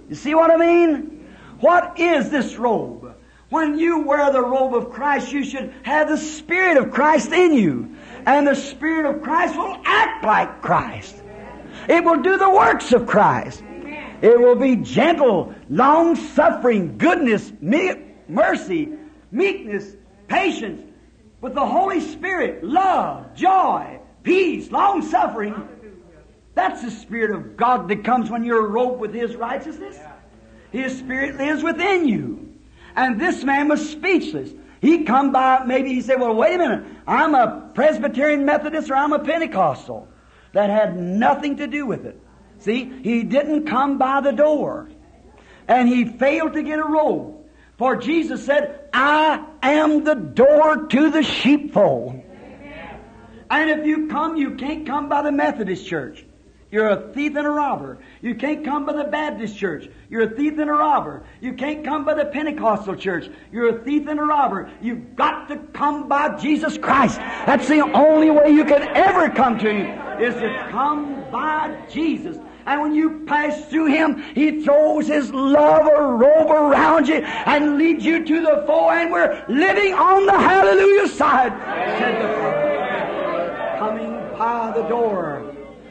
You see what I mean? What is this robe? When you wear the robe of Christ, you should have the Spirit of Christ in you. And the Spirit of Christ will act like Christ. It will do the works of Christ. It will be gentle, long suffering, goodness, me- mercy, meekness, patience, with the Holy Spirit, love, joy, peace, long suffering. That's the Spirit of God that comes when you're robed with His righteousness. His Spirit lives within you. And this man was speechless. He come by, maybe he said, well, wait a minute. I'm a Presbyterian Methodist or I'm a Pentecostal. That had nothing to do with it. See, he didn't come by the door. And he failed to get a robe. For Jesus said, I am the door to the sheepfold. And if you come, you can't come by the Methodist church. You're a thief and a robber. You can't come by the Baptist church. You're a thief and a robber. You can't come by the Pentecostal church. You're a thief and a robber. You've got to come by Jesus Christ. That's the only way you can ever come to Him, is to come by Jesus. And when you pass through Him, He throws His love or robe around you and leads you to the fore, and we're living on the hallelujah side, said the. Coming by the door.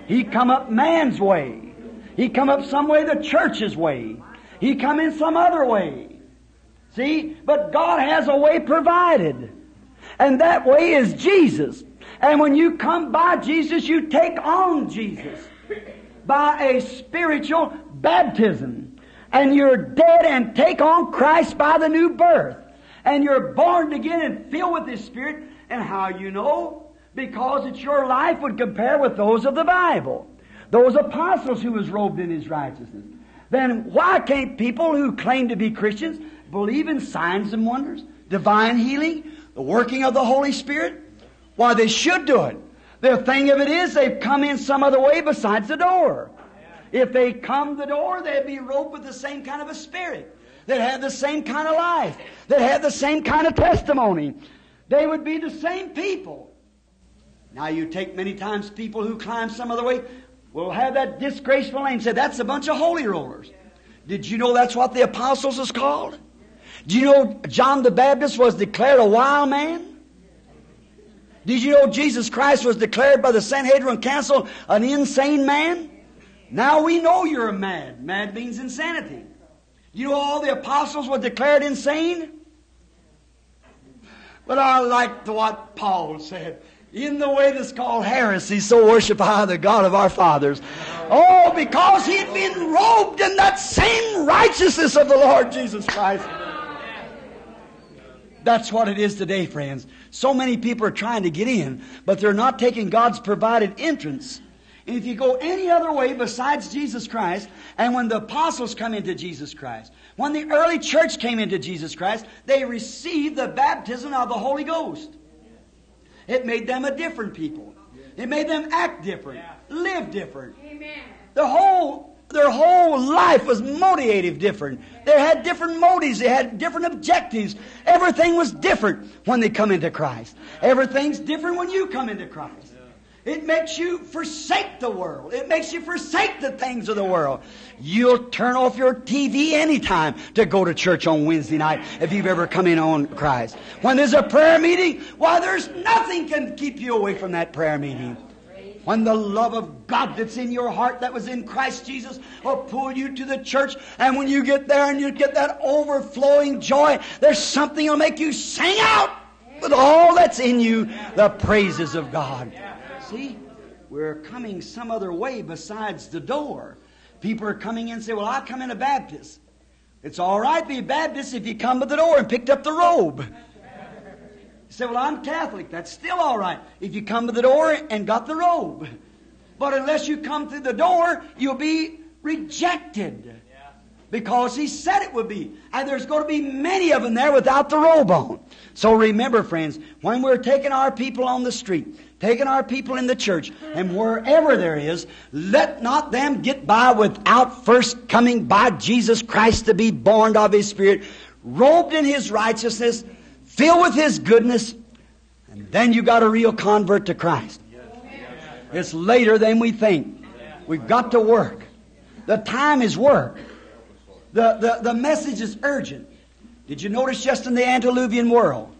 He come up man's way. He come up some way the church's way. He come in some other way. See? But God has a way provided. And that way is Jesus. And when you come by Jesus, you take on Jesus by a spiritual baptism. And you're dead and take on Christ by the new birth. And you're born again and filled with His Spirit. And how you know? Because it's your life would compare with those of the Bible. Those apostles who was robed in His righteousness. Then why can't people who claim to be Christians believe in signs and wonders, divine healing, the working of the Holy Spirit? Why, they should do it. The thing of it is, they've come in some other way besides the door. If they come the door, they'd be robed with the same kind of a spirit. They'd have the same kind of life. They'd have the same kind of testimony. They would be the same people. Now, you take many times people who climb some other way will have that disgraceful name. Say, that's a bunch of holy rollers. Did you know that's what the apostles is called? Do you know John the Baptist was declared a wild man? Did you know Jesus Christ was declared by the Sanhedrin Council an insane man? Now we know you're mad. Mad means insanity. You know all the apostles were declared insane? But I like what Paul said. In the way that's called heresy, so worship I the God of our fathers. Oh, because he'd been robed in that same righteousness of the Lord Jesus Christ. That's what it is today, friends. So many people are trying to get in, but they're not taking God's provided entrance. And if you go any other way besides Jesus Christ, and when the apostles come into Jesus Christ, when the early church came into Jesus Christ, they received the baptism of the Holy Ghost. It made them a different people. It made them act different, live different. The whole their whole life was motivative different. They had different motives. They had different objectives. Everything was different when they come into Christ. Everything's different when you come into Christ. It makes you forsake the world. It makes you forsake the things of the world. You'll turn off your TV anytime to go to church on Wednesday night if you've ever come in on Christ. When there's a prayer meeting, why there's nothing can keep you away from that prayer meeting. When the love of God that's in your heart that was in Christ Jesus will pull you to the church, and when you get there and you get that overflowing joy, there's something that'll make you sing out with all that's in you the praises of God. See, we're coming some other way besides the door. People are coming in and say, Well, I come in a Baptist. It's all right be a Baptist if you come to the door and picked up the robe. You say, Well, I'm Catholic. That's still all right if you come to the door and got the robe. But unless you come through the door, you'll be rejected. Because he said it would be. And there's going to be many of them there without the robe on. So remember, friends, when we're taking our people on the street, taking our people in the church, and wherever there is, let not them get by without first coming by Jesus Christ to be born of His Spirit, robed in His righteousness, filled with His goodness, and then you got a real convert to Christ. It's later than we think. We've got to work. The time is work. The, the, the message is urgent. Did you notice just in the antediluvian world,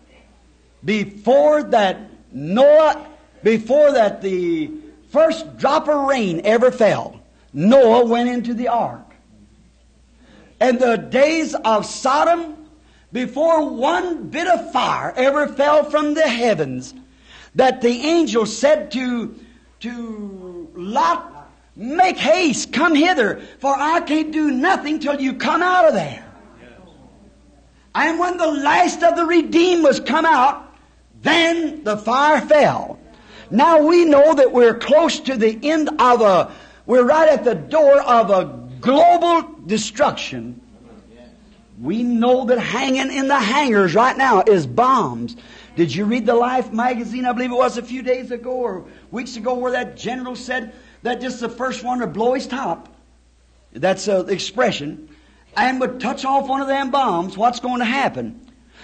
before that Noah, before that the first drop of rain ever fell, Noah went into the ark. And the days of Sodom, before one bit of fire ever fell from the heavens, that the angel said to, to Lot, Make haste, come hither, for I can't do nothing till you come out of there. And when the last of the redeemed was come out, then the fire fell. Now we know that we're close to the end of a, we're right at the door of a global destruction. We know that hanging in the hangars right now is bombs. Did you read the Life magazine, I believe it was a few days ago or weeks ago, where that general said that just the first one to blow his top, that's uh, the expression, and would touch off one of them bombs, what's going to happen?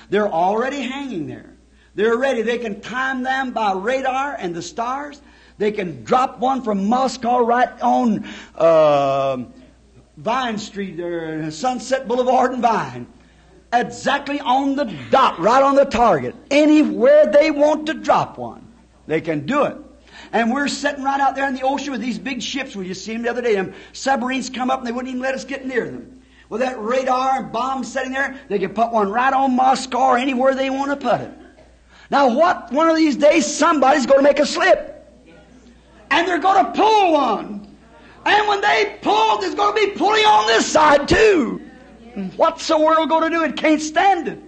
They're already hanging there. They're ready. They can time them by radar and the stars. They can drop one from Moscow right on uh, Vine Street, or Sunset Boulevard and Vine. Exactly on the dot, right on the target. Anywhere they want to drop one, they can do it. And we're sitting right out there in the ocean with these big ships. Well, you see them the other day. Them submarines come up and they wouldn't even let us get near them. with that radar and bomb sitting there, they could put one right on Moscow or anywhere they want to put it. Now, what? One of these days, somebody's going to make a slip. And they're going to pull one. And when they pull, there's going to be pulling on this side, too. What's the world going to do? It can't stand it.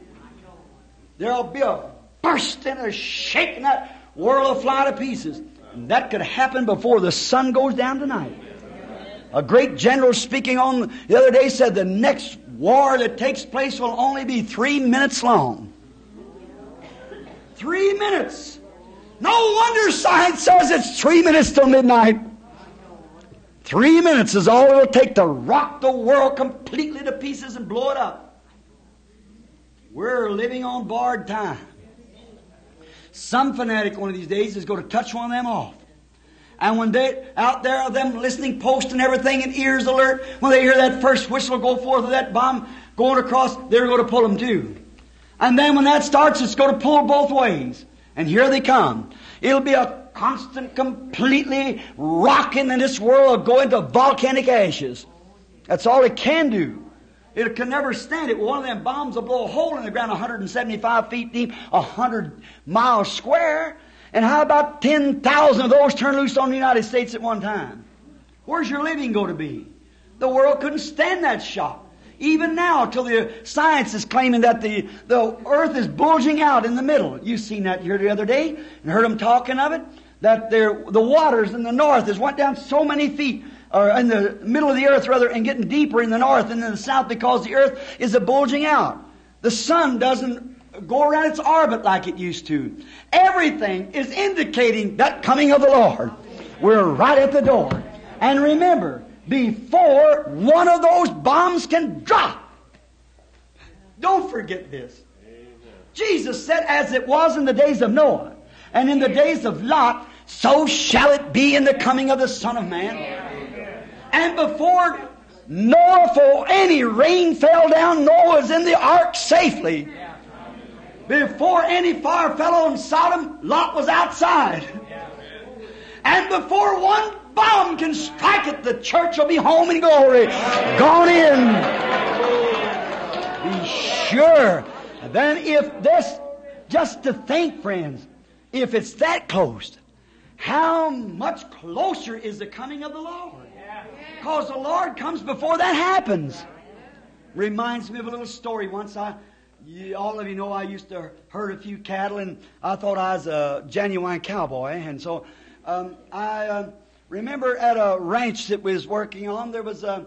There'll be a bursting, a shaking, that world will fly to pieces. And that could happen before the sun goes down tonight. A great general speaking on the other day said the next war that takes place will only be three minutes long. Three minutes. No wonder science says it's three minutes till midnight. Three minutes is all it'll take to rock the world completely to pieces and blow it up. We're living on borrowed time. Some fanatic one of these days is going to touch one of them off. And when they out there, of them listening post and everything, and ears alert, when they hear that first whistle go forth of that bomb going across, they're going to pull them too. And then when that starts, it's going to pull both ways. And here they come. It'll be a constant, completely rocking, and this world go into volcanic ashes. That's all it can do. It can never stand it. One of them bombs will blow a hole in the ground 175 feet deep, 100 miles square. And how about 10,000 of those turn loose on the United States at one time? Where's your living going to be? The world couldn't stand that shock. Even now, till the science is claiming that the, the earth is bulging out in the middle. You've seen that here the other day and heard them talking of it. That the waters in the north has went down so many feet, or in the middle of the earth rather, and getting deeper in the north and in the south because the earth is a bulging out. The sun doesn't go around its orbit like it used to. Everything is indicating that coming of the Lord. We're right at the door. And remember, before one of those bombs can drop. Don't forget this. Jesus said, as it was in the days of Noah and in the days of Lot, so shall it be in the coming of the Son of Man. And before nor for any rain fell down, Noah was in the ark safely. Before any fire fell on Sodom, Lot was outside. And before one bomb can strike it, the church will be home in glory. Gone in. Be sure. Then if this, just to think, friends, if it's that close, how much closer is the coming of the Lord? Because the Lord comes before that happens. Reminds me of a little story. Once I, you, all of you know I used to herd a few cattle, and I thought I was a genuine cowboy, and so um, I uh, remember at a ranch that we was working on, there was a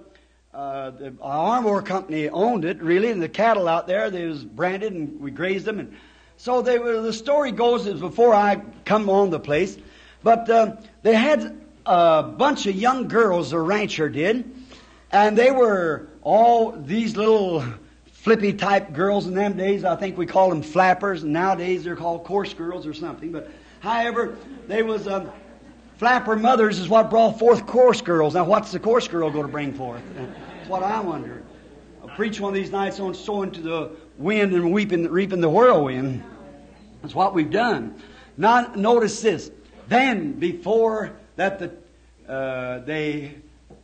uh, the Armour company owned it really, and the cattle out there they was branded, and we grazed them, and so they were. The story goes is before I come on the place, but uh, they had a bunch of young girls. The rancher did, and they were all these little flippy type girls in them days. I think we call them flappers, and nowadays they're called course girls or something. But however, they was. Um, Flapper mothers is what brought forth course girls. Now, what's the course girl going to bring forth? That's what I wonder. I'll preach one of these nights on sowing to the wind and weeping, reaping the whirlwind. That's what we've done. Now, notice this. Then, before that the uh, they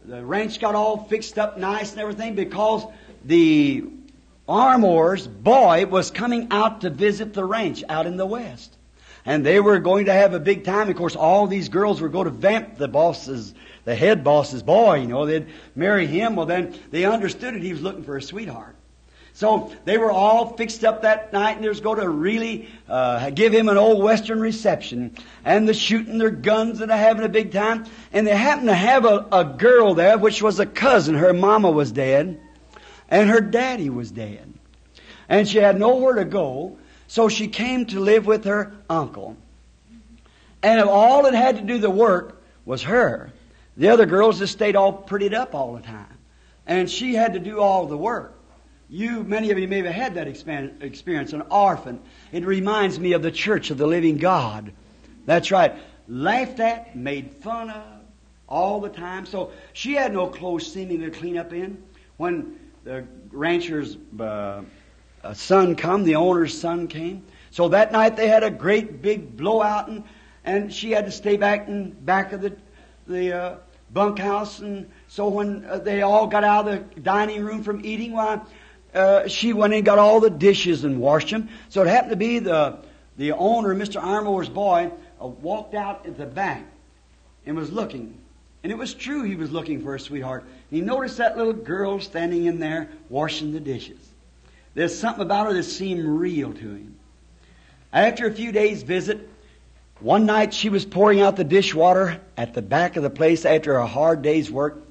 the ranch got all fixed up nice and everything, because the Armour's boy was coming out to visit the ranch out in the west and they were going to have a big time. Of course, all these girls were going to vamp the boss's, the head boss's boy. You know, they'd marry him. Well, then they understood it. He was looking for a sweetheart. So they were all fixed up that night, and they was going to really uh, give him an old Western reception, and they're shooting their guns and they're having a big time. And they happened to have a, a girl there, which was a cousin. Her mama was dead, and her daddy was dead, and she had nowhere to go. So she came to live with her uncle. And all that had to do the work was her. The other girls just stayed all prettied up all the time. And she had to do all the work. You, many of you may have had that experience, an orphan. It reminds me of the church of the living God. That's right. Laughed at, made fun of, all the time. So she had no clothes seemingly to clean up in. When the ranchers uh, a son come, the owner's son came. So that night they had a great big blowout, and, and she had to stay back in back of the the uh, bunkhouse, and so when uh, they all got out of the dining room from eating, why, uh, she went and got all the dishes and washed them. So it happened to be the the owner, Mr. Armour's boy, uh, walked out at the back and was looking. And it was true he was looking for a sweetheart. He noticed that little girl standing in there washing the dishes. There's something about her that seemed real to him. After a few days' visit, one night she was pouring out the dishwater at the back of the place after a hard day's work,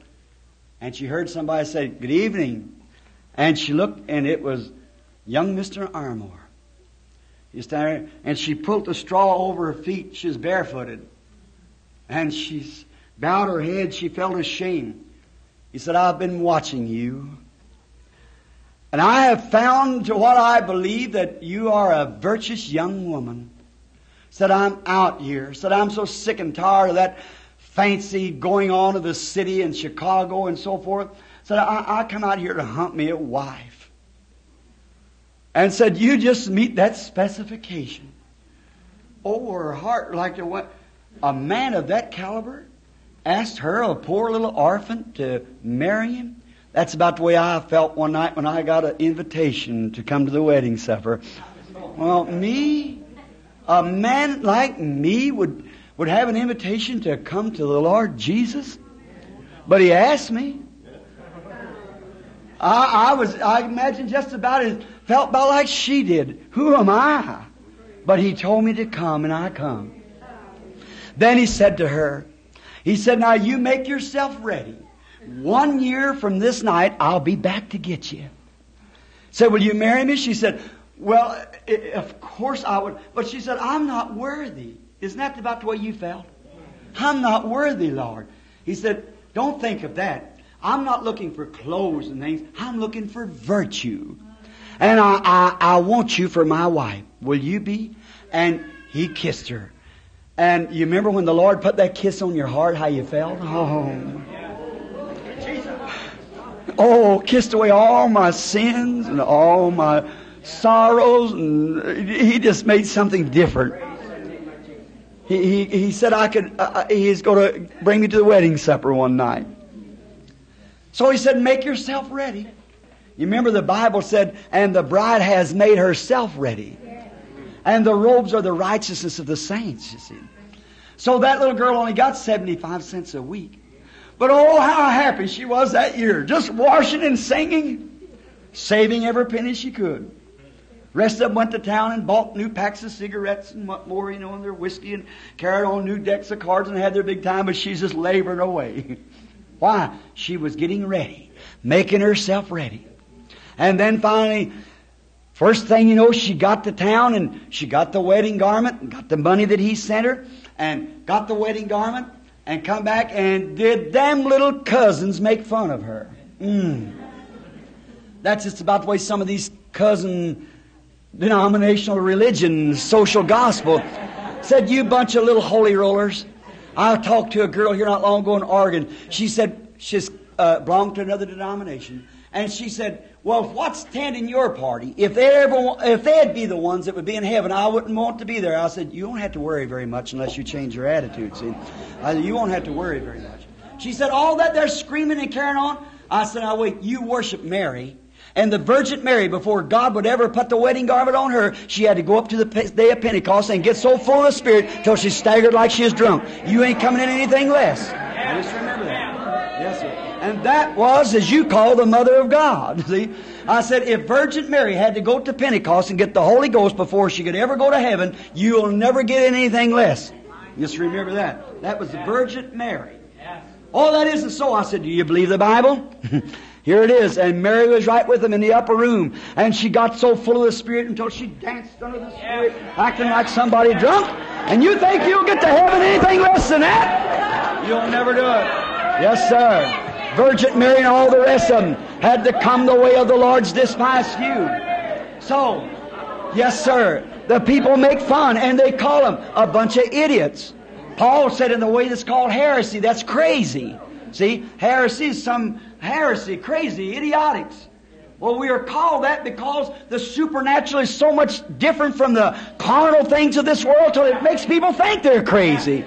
and she heard somebody say, Good evening. And she looked, and it was young Mr. Armour. He's there, and she pulled the straw over her feet. She was barefooted. And she bowed her head. She felt ashamed. He said, I've been watching you. And I have found to what I believe that you are a virtuous young woman. Said, I'm out here. Said, I'm so sick and tired of that fancy going on of the city and Chicago and so forth. Said, I, I come out here to hunt me a wife. And said, you just meet that specification. Oh, her heart like what? A man of that caliber asked her, a poor little orphan, to marry him? That's about the way I felt one night when I got an invitation to come to the wedding supper. Well, me, a man like me would, would have an invitation to come to the Lord Jesus? But he asked me. I, I was, I imagine just about as, felt about like she did. Who am I? But he told me to come and I come. Then he said to her, he said, now you make yourself ready. One year from this night, I'll be back to get you. Said, will you marry me? She said, well, of course I would. But she said, I'm not worthy. Isn't that about the way you felt? I'm not worthy, Lord. He said, don't think of that. I'm not looking for clothes and things. I'm looking for virtue. And I, I, I want you for my wife. Will you be? And he kissed her. And you remember when the Lord put that kiss on your heart, how you felt? Oh. Oh, kissed away all my sins and all my sorrows, and he just made something different. He, he, he said I could, uh, uh he's going to bring me to the wedding supper one night. So he said, make yourself ready. You remember the Bible said, and the bride has made herself ready. And the robes are the righteousness of the saints, you see. So that little girl only got 75 cents a week. But oh, how happy she was that year. Just washing and singing, saving every penny she could. Rest of them went to town and bought new packs of cigarettes and what more, you know, and their whiskey and carried on new decks of cards and had their big time, but she's just laboring away. Why? She was getting ready, making herself ready. And then finally, first thing you know, she got to town and she got the wedding garment and got the money that he sent her and got the wedding garment and come back and did them little cousins make fun of her. Mm. That's just about the way some of these cousin denominational religion, social gospel said, you bunch of little holy rollers. I talked to a girl here not long ago in Oregon. She said she's uh, belonged to another denomination. And she said, well, what's standing your party? If they ever, if they'd be the ones that would be in heaven, I wouldn't want to be there. I said, you don't have to worry very much unless you change your attitude. See, I said, you won't have to worry very much. She said, all that they're screaming and carrying on. I said, now wait, you worship Mary. And the Virgin Mary, before God would ever put the wedding garment on her, she had to go up to the day of Pentecost and get so full of the Spirit till she staggered like she was drunk. You ain't coming in anything less. Just remember that. Yes, sir. And that was, as you call, the mother of God. See? I said, if Virgin Mary had to go to Pentecost and get the Holy Ghost before she could ever go to heaven, you'll never get anything less. Just remember that. That was the Virgin Mary. Oh, that isn't so. I said, do you believe the Bible? Here it is. And Mary was right with him in the upper room. And she got so full of the Spirit until she danced under the Spirit, acting like somebody drunk. And you think you'll get to heaven anything less than that? You'll never do it. Yes, sir. Virgin Mary and all the rest of them had to come the way of the Lord's despised few. So, yes, sir, the people make fun and they call them a bunch of idiots. Paul said in the way that's called heresy, that's crazy. See, heresy is some heresy, crazy, idiotics. Well, we are called that because the supernatural is so much different from the carnal things of this world till it makes people think they're crazy.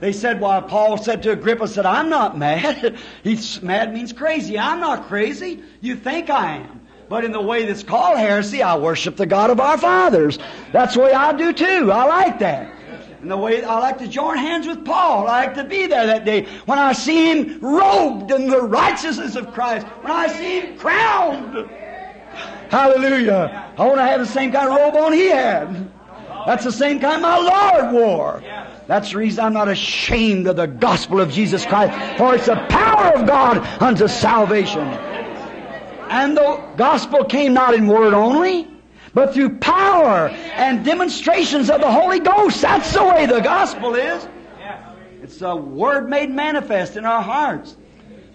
They said, well, Paul said to Agrippa, said, I'm not mad. He's mad means crazy. I'm not crazy. You think I am. But in the way that's called heresy, I worship the God of our fathers. That's the way I do too. I like that. And the way I like to join hands with Paul. I like to be there that day when I see him robed in the righteousness of Christ. When I see him crowned. Hallelujah. I want to have the same kind of robe on he had. That's the same kind my Lord wore. That's the reason I'm not ashamed of the gospel of Jesus Christ, for it's the power of God unto salvation. And the gospel came not in word only, but through power and demonstrations of the Holy Ghost. That's the way the gospel is. It's a word made manifest in our hearts.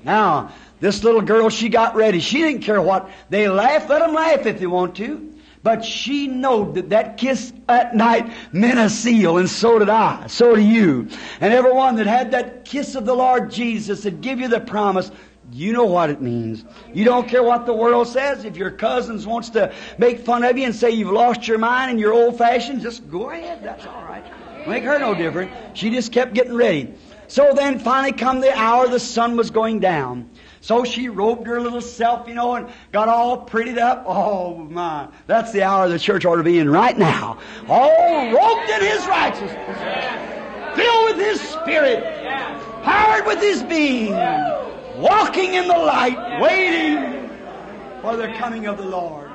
Now, this little girl, she got ready. She didn't care what. They laugh, let them laugh if they want to. But she knowed that that kiss at night meant a seal, and so did I. So do you. And everyone that had that kiss of the Lord Jesus that give you the promise, you know what it means. You don't care what the world says. If your cousins wants to make fun of you and say you've lost your mind and you're old fashioned, just go ahead. That's all right. Make her no different. She just kept getting ready. So then finally come the hour the sun was going down. So she robed her little self, you know, and got all prettied up. Oh my, that's the hour the church ought to be in right now. All robed in His righteousness, filled with His Spirit, powered with His being, walking in the light, waiting for the coming of the Lord.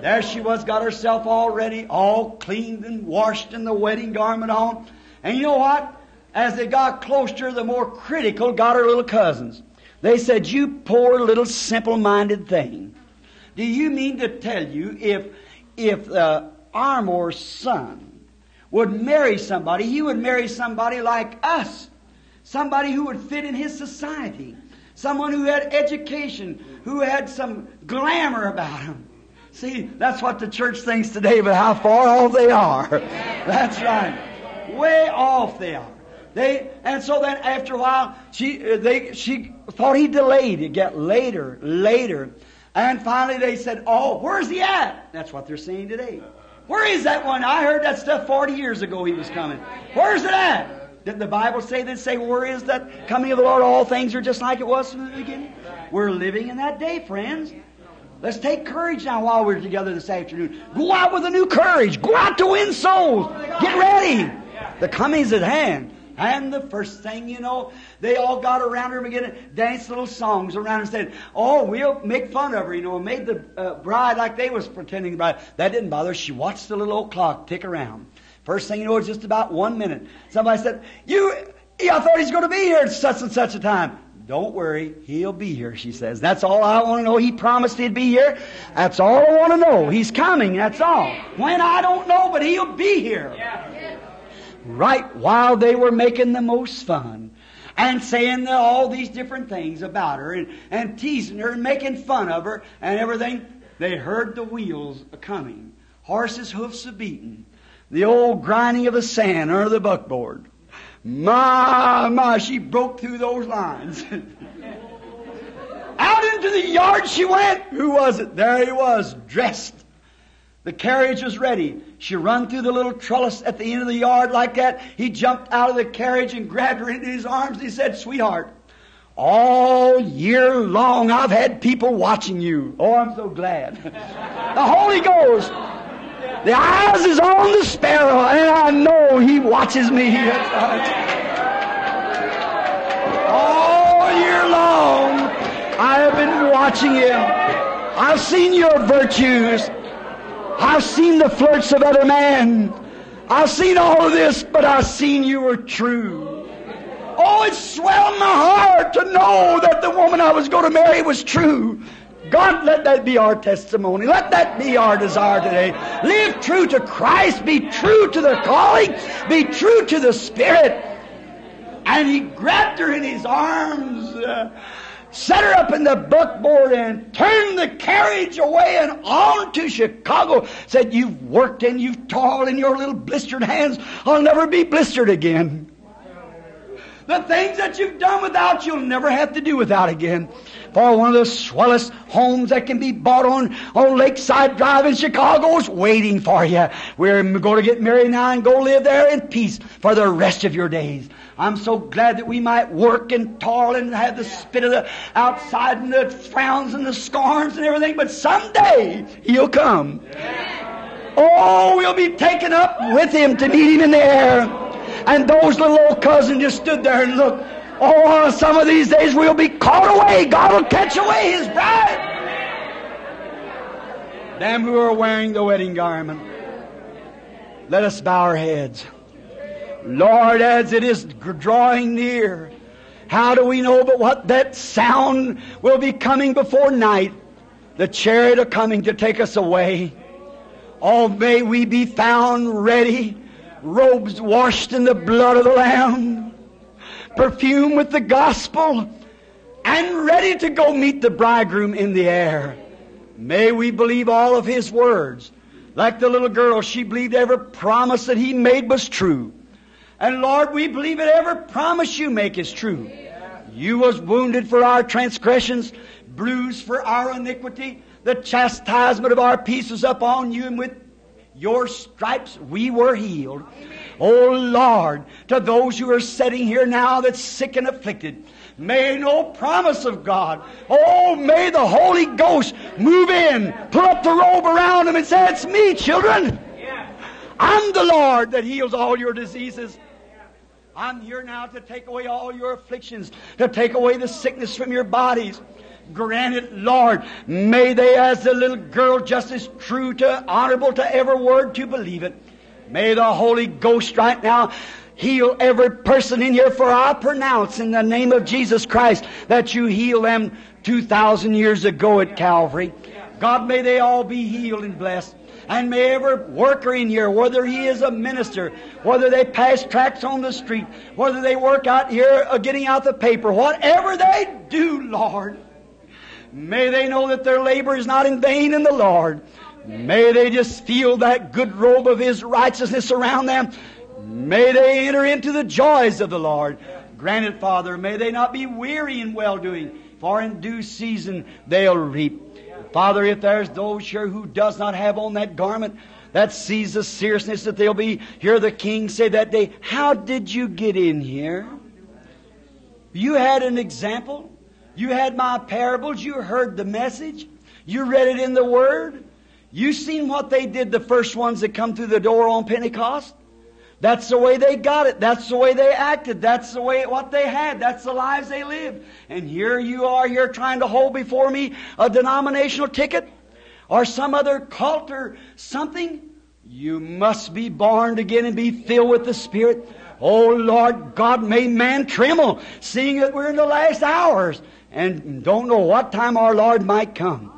There she was, got herself all ready, all cleaned and washed and the wedding garment on. And you know what? As they got closer, the more critical got her little cousins. They said, You poor little simple minded thing. Do you mean to tell you if, if uh, Armour's son would marry somebody, he would marry somebody like us? Somebody who would fit in his society. Someone who had education, who had some glamour about him. See, that's what the church thinks today, but how far off they are. That's right. Way off they are. They, and so then after a while, she, uh, they, she thought he delayed. It get later, later. And finally they said, oh, where's he at? That's what they're saying today. Where is that one? I heard that stuff 40 years ago he was coming. Where's it at? Did the Bible say that? Say, where is that coming of the Lord? All things are just like it was from the beginning. We're living in that day, friends. Let's take courage now while we're together this afternoon. Go out with a new courage. Go out to win souls. Get ready. The coming's at hand. And the first thing you know, they all got around her and began to dance little songs around her and said, Oh, we'll make fun of her, you know, and made the uh, bride like they was pretending bride. That didn't bother her. She watched the little old clock tick around. First thing you know, it's just about one minute. Somebody said, You, I thought he's going to be here at such and such a time. Don't worry, he'll be here, she says. That's all I want to know. He promised he'd be here. That's all I want to know. He's coming, that's all. When I don't know, but he'll be here right while they were making the most fun and saying all these different things about her and, and teasing her and making fun of her and everything, they heard the wheels coming, horses' hoofs a beating, the old grinding of the sand under the buckboard. My, my, she broke through those lines. Out into the yard she went. Who was it? There he was, dressed. The carriage was ready. She run through the little trellis at the end of the yard like that. He jumped out of the carriage and grabbed her into his arms. He said, Sweetheart, all year long I've had people watching you. Oh, I'm so glad. the Holy Ghost. The eyes is on the sparrow, and I know He watches me. all year long I have been watching Him. I've seen your virtues. I've seen the flirts of other men. I've seen all of this, but I've seen you were true. Oh, it swelled my heart to know that the woman I was going to marry was true. God, let that be our testimony. Let that be our desire today. Live true to Christ. Be true to the calling. Be true to the Spirit. And he grabbed her in his arms. Uh, set her up in the buckboard and turned the carriage away and on to Chicago. Said, You've worked and you've toiled in your little blistered hands. I'll never be blistered again. The things that you've done without, you'll never have to do without again. For one of the swellest homes that can be bought on, on Lakeside Drive in Chicago is waiting for you. We're going to get married now and go live there in peace for the rest of your days. I'm so glad that we might work and toil and have the spit of the outside and the frowns and the scorns and everything, but someday He'll come. Oh, we'll be taken up with Him to meet Him in the air. And those little old cousins just stood there and looked. Oh, some of these days we'll be caught away. God will catch away His bride. Them who are wearing the wedding garment. Let us bow our heads. Lord, as it is drawing near, how do we know but what that sound will be coming before night? The chariot are coming to take us away. Oh, may we be found ready robes washed in the blood of the Lamb, perfume with the gospel, and ready to go meet the bridegroom in the air. May we believe all of his words. Like the little girl, she believed every promise that he made was true. And Lord, we believe that every promise you make is true. You was wounded for our transgressions, bruised for our iniquity. The chastisement of our peace was upon you, and with your stripes we were healed. Oh Lord, to those who are sitting here now that's sick and afflicted, may no promise of God, oh, may the Holy Ghost move in, put up the robe around them and say, It's me, children. I'm the Lord that heals all your diseases. I'm here now to take away all your afflictions, to take away the sickness from your bodies. Grant it, Lord. May they, as the little girl, just as true to, honorable to every word, to believe it. May the Holy Ghost right now heal every person in here, for I pronounce in the name of Jesus Christ that you heal them 2,000 years ago at Calvary. God, may they all be healed and blessed. And may every worker in here, whether he is a minister, whether they pass tracts on the street, whether they work out here uh, getting out the paper, whatever they do, Lord, May they know that their labor is not in vain in the Lord. May they just feel that good robe of His righteousness around them. May they enter into the joys of the Lord. Grant it, Father. May they not be weary in well doing, for in due season they'll reap. Father, if there's those here who does not have on that garment that sees the seriousness that they'll be, hear the king say that day, How did you get in here? You had an example. You had my parables. You heard the message. You read it in the Word. You seen what they did, the first ones that come through the door on Pentecost. That's the way they got it. That's the way they acted. That's the way what they had. That's the lives they lived. And here you are here trying to hold before me a denominational ticket or some other cult or something. You must be born again and be filled with the Spirit. Oh Lord God, may man tremble, seeing that we're in the last hours and don't know what time our Lord might come.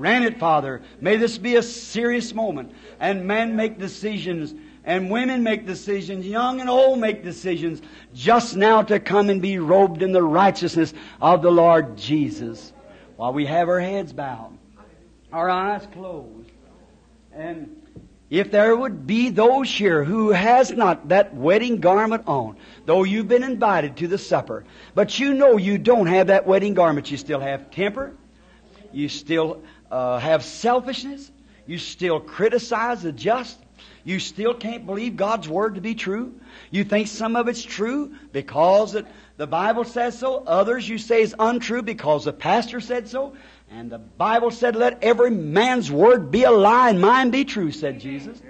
Grant it, Father. May this be a serious moment. And men make decisions, and women make decisions, young and old make decisions, just now to come and be robed in the righteousness of the Lord Jesus. While we have our heads bowed, our eyes closed, and if there would be those here who has not that wedding garment on, though you've been invited to the supper, but you know you don't have that wedding garment, you still have temper, you still uh, have selfishness, you still criticize the just, you still can't believe God's word to be true. You think some of it's true because it, the Bible says so. Others you say is untrue because the pastor said so. And the Bible said, let every man's word be a lie and mine be true, said Jesus.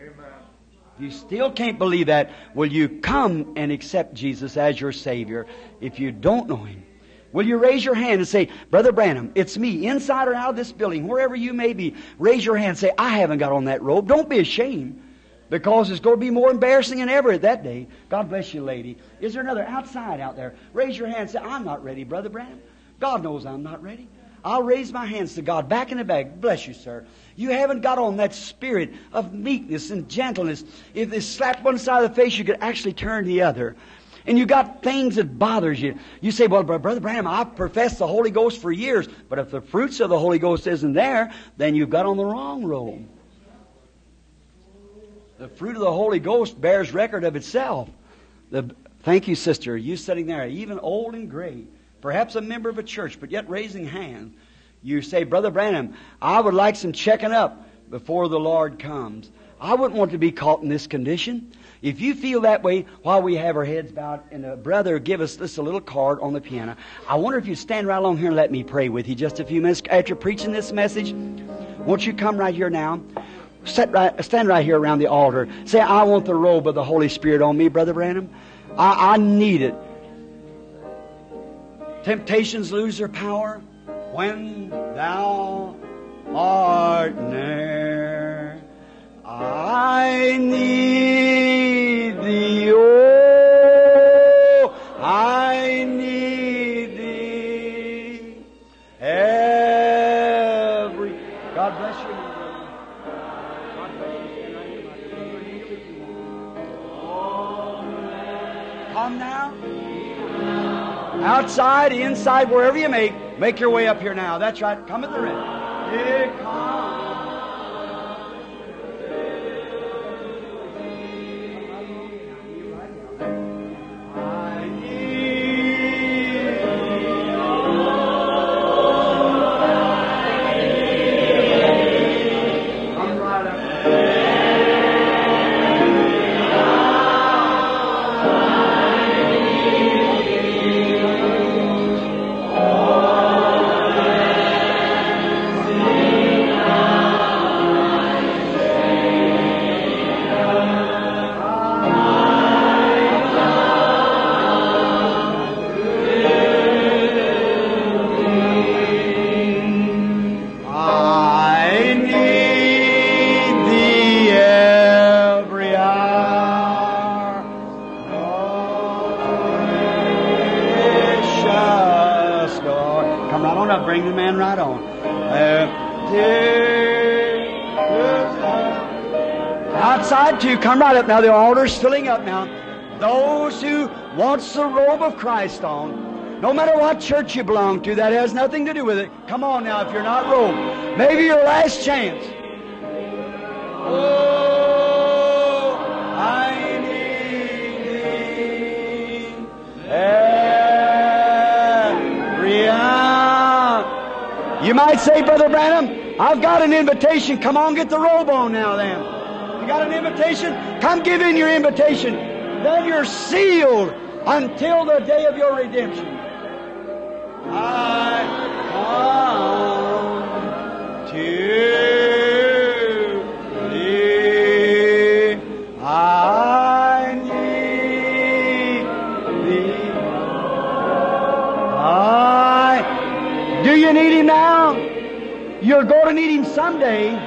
You still can't believe that, will you come and accept Jesus as your Savior if you don't know Him? Will you raise your hand and say, Brother Branham, it's me, inside or out of this building, wherever you may be. Raise your hand and say, I haven't got on that robe. Don't be ashamed because it's going to be more embarrassing than ever at that day. God bless you, lady. Is there another outside out there? Raise your hand and say, I'm not ready, Brother Branham. God knows I'm not ready. I'll raise my hands to God back in the bag. Bless you, sir. You haven't got on that spirit of meekness and gentleness. If they slap one side of the face, you could actually turn the other. And you got things that bothers you. You say, well, Brother Branham, I've professed the Holy Ghost for years. But if the fruits of the Holy Ghost isn't there, then you've got on the wrong road. The fruit of the Holy Ghost bears record of itself. The Thank you, sister. You sitting there, even old and gray, perhaps a member of a church, but yet raising hand. You say, Brother Branham, I would like some checking up before the Lord comes. I wouldn't want to be caught in this condition. If you feel that way while we have our heads bowed, and a brother give us this little card on the piano, I wonder if you'd stand right along here and let me pray with you just a few minutes after preaching this message. Won't you come right here now? Right, stand right here around the altar. Say, I want the robe of the Holy Spirit on me, Brother Branham. I, I need it. Temptations lose their power when thou art near. I need thee, oh, I need thee. Every God bless you. Come now. Outside, inside, wherever you make, make your way up here now. That's right. Come at the come. Come right up now. The altar's filling up now. Those who wants the robe of Christ on. No matter what church you belong to, that has nothing to do with it. Come on now, if you're not robed. Maybe your last chance. Oh, I need every hour. You might say, Brother Branham, I've got an invitation. Come on, get the robe on now then. Got an invitation? Come give in your invitation. Then you're sealed until the day of your redemption. I come to thee. I need thee. I. Do you need him now? You're going to need him someday.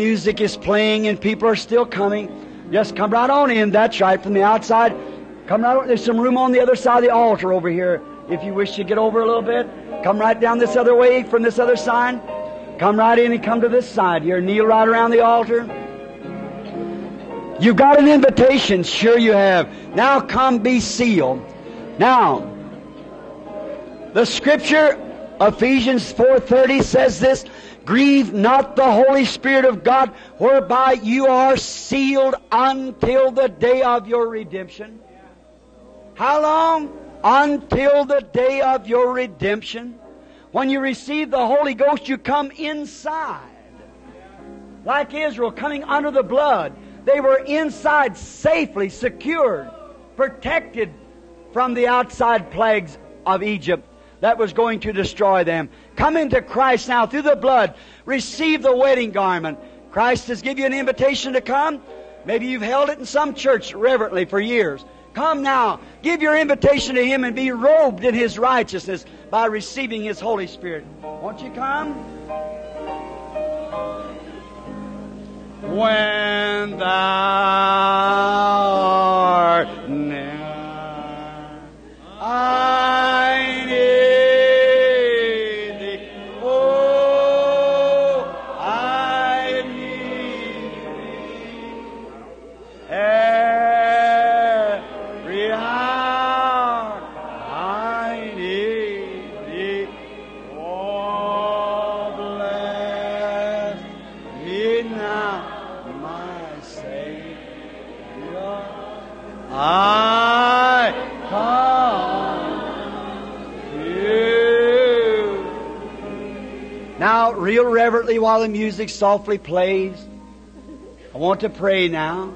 Music is playing and people are still coming, just come right on in. That's right, from the outside. Come right on. There's some room on the other side of the altar over here. If you wish to get over a little bit, come right down this other way from this other side. Come right in and come to this side here. Kneel right around the altar. You've got an invitation. Sure you have. Now come be sealed. Now, the scripture, Ephesians 4.30 says this, Grieve not the Holy Spirit of God, whereby you are sealed until the day of your redemption. How long? Until the day of your redemption. When you receive the Holy Ghost, you come inside. Like Israel, coming under the blood. They were inside, safely, secured, protected from the outside plagues of Egypt that was going to destroy them. Come into Christ now through the blood. Receive the wedding garment. Christ has given you an invitation to come. Maybe you've held it in some church reverently for years. Come now. Give your invitation to Him and be robed in His righteousness by receiving His Holy Spirit. Won't you come? When thou art near, I Real reverently, while the music softly plays, I want to pray now.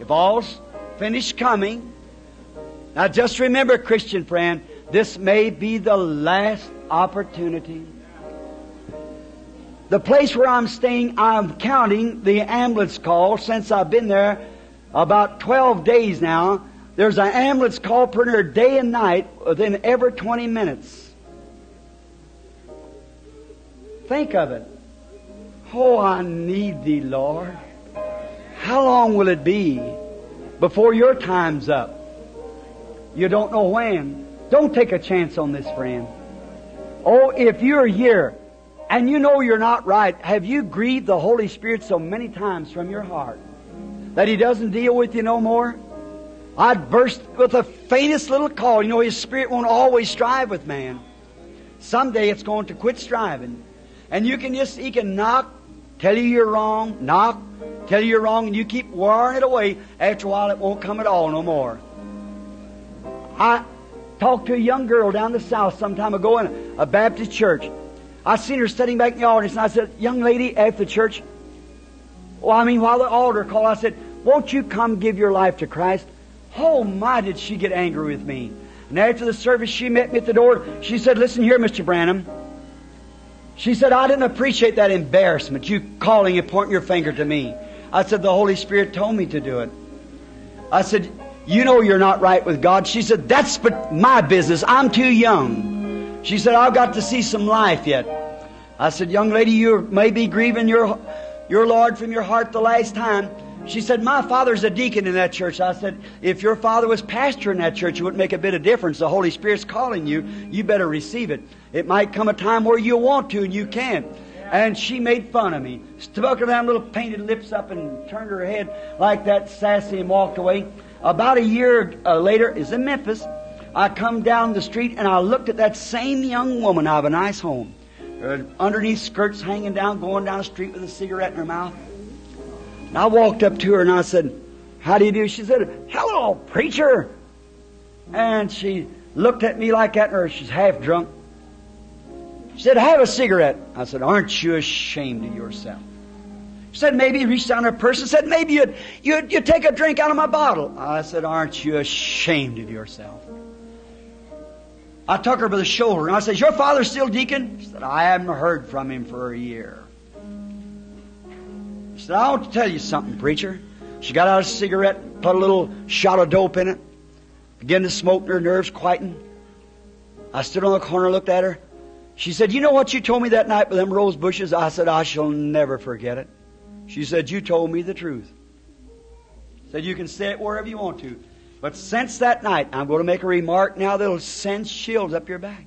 If all's finished coming, now just remember, Christian friend, this may be the last opportunity. The place where I'm staying, I'm counting the ambulance call since I've been there about 12 days now. There's an ambulance call printer day and night within every 20 minutes. Think of it. Oh, I need thee, Lord. How long will it be before your time's up? You don't know when. Don't take a chance on this, friend. Oh, if you're here and you know you're not right, have you grieved the Holy Spirit so many times from your heart that He doesn't deal with you no more? I'd burst with the faintest little call. You know, His Spirit won't always strive with man. Someday it's going to quit striving. And you can just, He can knock, tell you you're wrong, knock, tell you you're wrong, and you keep wearing it away. After a while, it won't come at all no more. I talked to a young girl down the south some time ago in a Baptist church. I seen her sitting back in the audience, and I said, "Young lady, at the church, well, I mean, while the altar called, I said, won't you come give your life to Christ?" Oh my, did she get angry with me? And after the service, she met me at the door. She said, "Listen here, Mr. Branham." She said, "I didn't appreciate that embarrassment, you calling and pointing your finger to me." I said, "The Holy Spirit told me to do it." I said, you know you're not right with God. She said, That's but my business. I'm too young. She said, I've got to see some life yet. I said, Young lady, you may be grieving your, your Lord from your heart the last time. She said, My father's a deacon in that church. I said, If your father was pastor in that church, it wouldn't make a bit of difference. The Holy Spirit's calling you. You better receive it. It might come a time where you want to and you can't. And she made fun of me. Stuck her them little painted lips up and turned her head like that sassy and walked away. About a year uh, later, is in Memphis. I come down the street and I looked at that same young woman out of a nice home. Her underneath skirts hanging down, going down the street with a cigarette in her mouth. And I walked up to her and I said, How do you do? She said, Hello, preacher. And she looked at me like that, or she's half drunk. She said, Have a cigarette. I said, Aren't you ashamed of yourself? She said, maybe reached down her purse and said, maybe you'd, you'd, you'd take a drink out of my bottle. I said, aren't you ashamed of yourself? I took her by the shoulder and I said, your father still deacon? She said, I haven't heard from him for a year. Said, I want to tell you something, preacher. She got out a cigarette, put a little shot of dope in it, began to smoke, and her nerves quieting. I stood on the corner, looked at her. She said, You know what you told me that night with them rose bushes? I said, I shall never forget it. She said, You told me the truth. Said, You can say it wherever you want to. But since that night, I'm going to make a remark now that'll send chills up your back.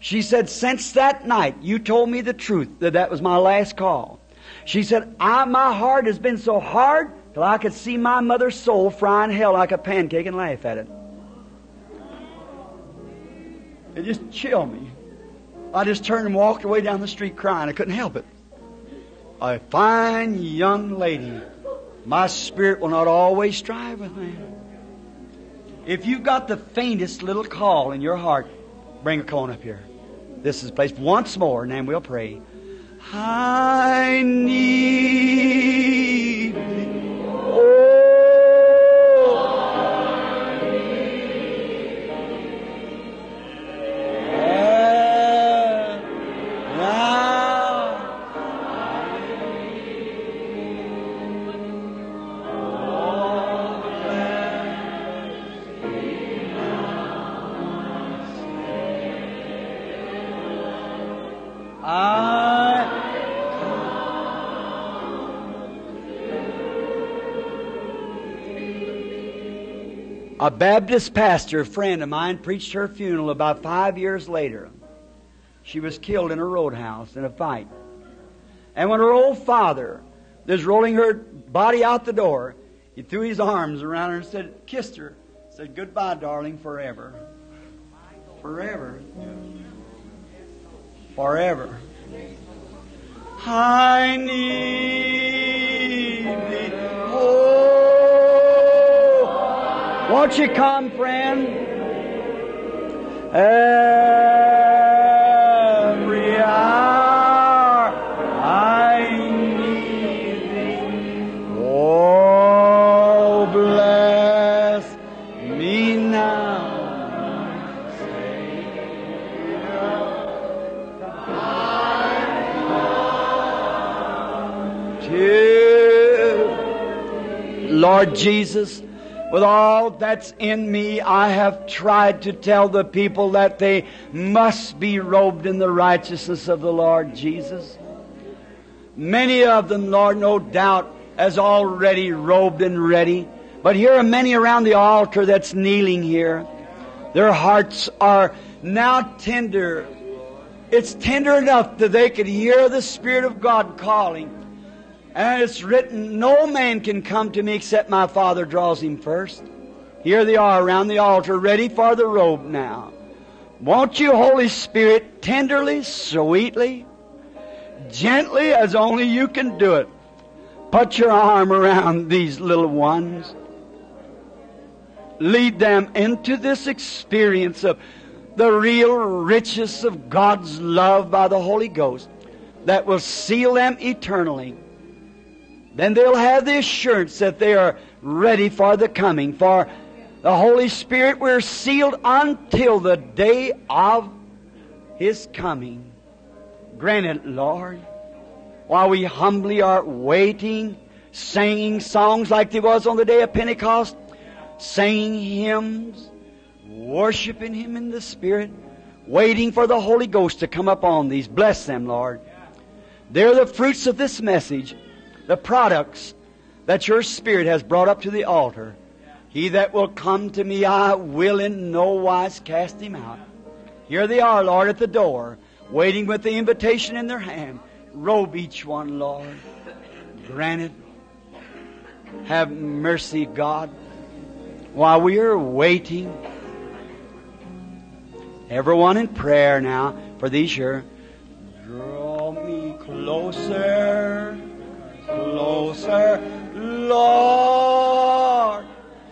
She said, Since that night, you told me the truth, that that was my last call. She said, I, My heart has been so hard till I could see my mother's soul frying hell like a pancake and laugh at it. It just chilled me. I just turned and walked away down the street crying. I couldn't help it a fine young lady. My spirit will not always strive with man. If you've got the faintest little call in your heart, bring a cone up here. This is the place once more, and then we'll pray. I need Baptist pastor, a friend of mine, preached her funeral about five years later. She was killed in a roadhouse in a fight. And when her old father was rolling her body out the door, he threw his arms around her and said, kissed her, said, Goodbye, darling, forever. Forever. Forever. I need Won't you come, friend? Every hour I need thee. Oh, bless me now, Savior. Lord Jesus with all that's in me, I have tried to tell the people that they must be robed in the righteousness of the Lord Jesus. Many of them, Lord, no doubt, as already robed and ready. But here are many around the altar that's kneeling here. Their hearts are now tender. It's tender enough that they could hear the Spirit of God calling. And it's written, no man can come to me except my Father draws him first. Here they are around the altar, ready for the robe now. Won't you, Holy Spirit, tenderly, sweetly, gently as only you can do it, put your arm around these little ones. Lead them into this experience of the real riches of God's love by the Holy Ghost that will seal them eternally. Then they'll have the assurance that they are ready for the coming. For the Holy Spirit, we're sealed until the day of His coming. Grant it, Lord, while we humbly are waiting, singing songs like there was on the day of Pentecost, singing hymns, worshiping Him in the Spirit, waiting for the Holy Ghost to come upon these. Bless them, Lord. They're the fruits of this message, the products that your Spirit has brought up to the altar. He that will come to me, I will in no wise cast him out. Here they are, Lord, at the door, waiting with the invitation in their hand. Robe each one, Lord. Grant it. Have mercy, God. While we are waiting, everyone in prayer now for these here. Draw me closer, closer, Lord.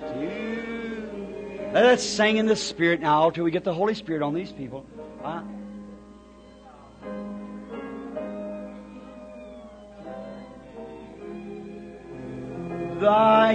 To Let us sing in the Spirit now till we get the Holy Spirit on these people. Huh? Thy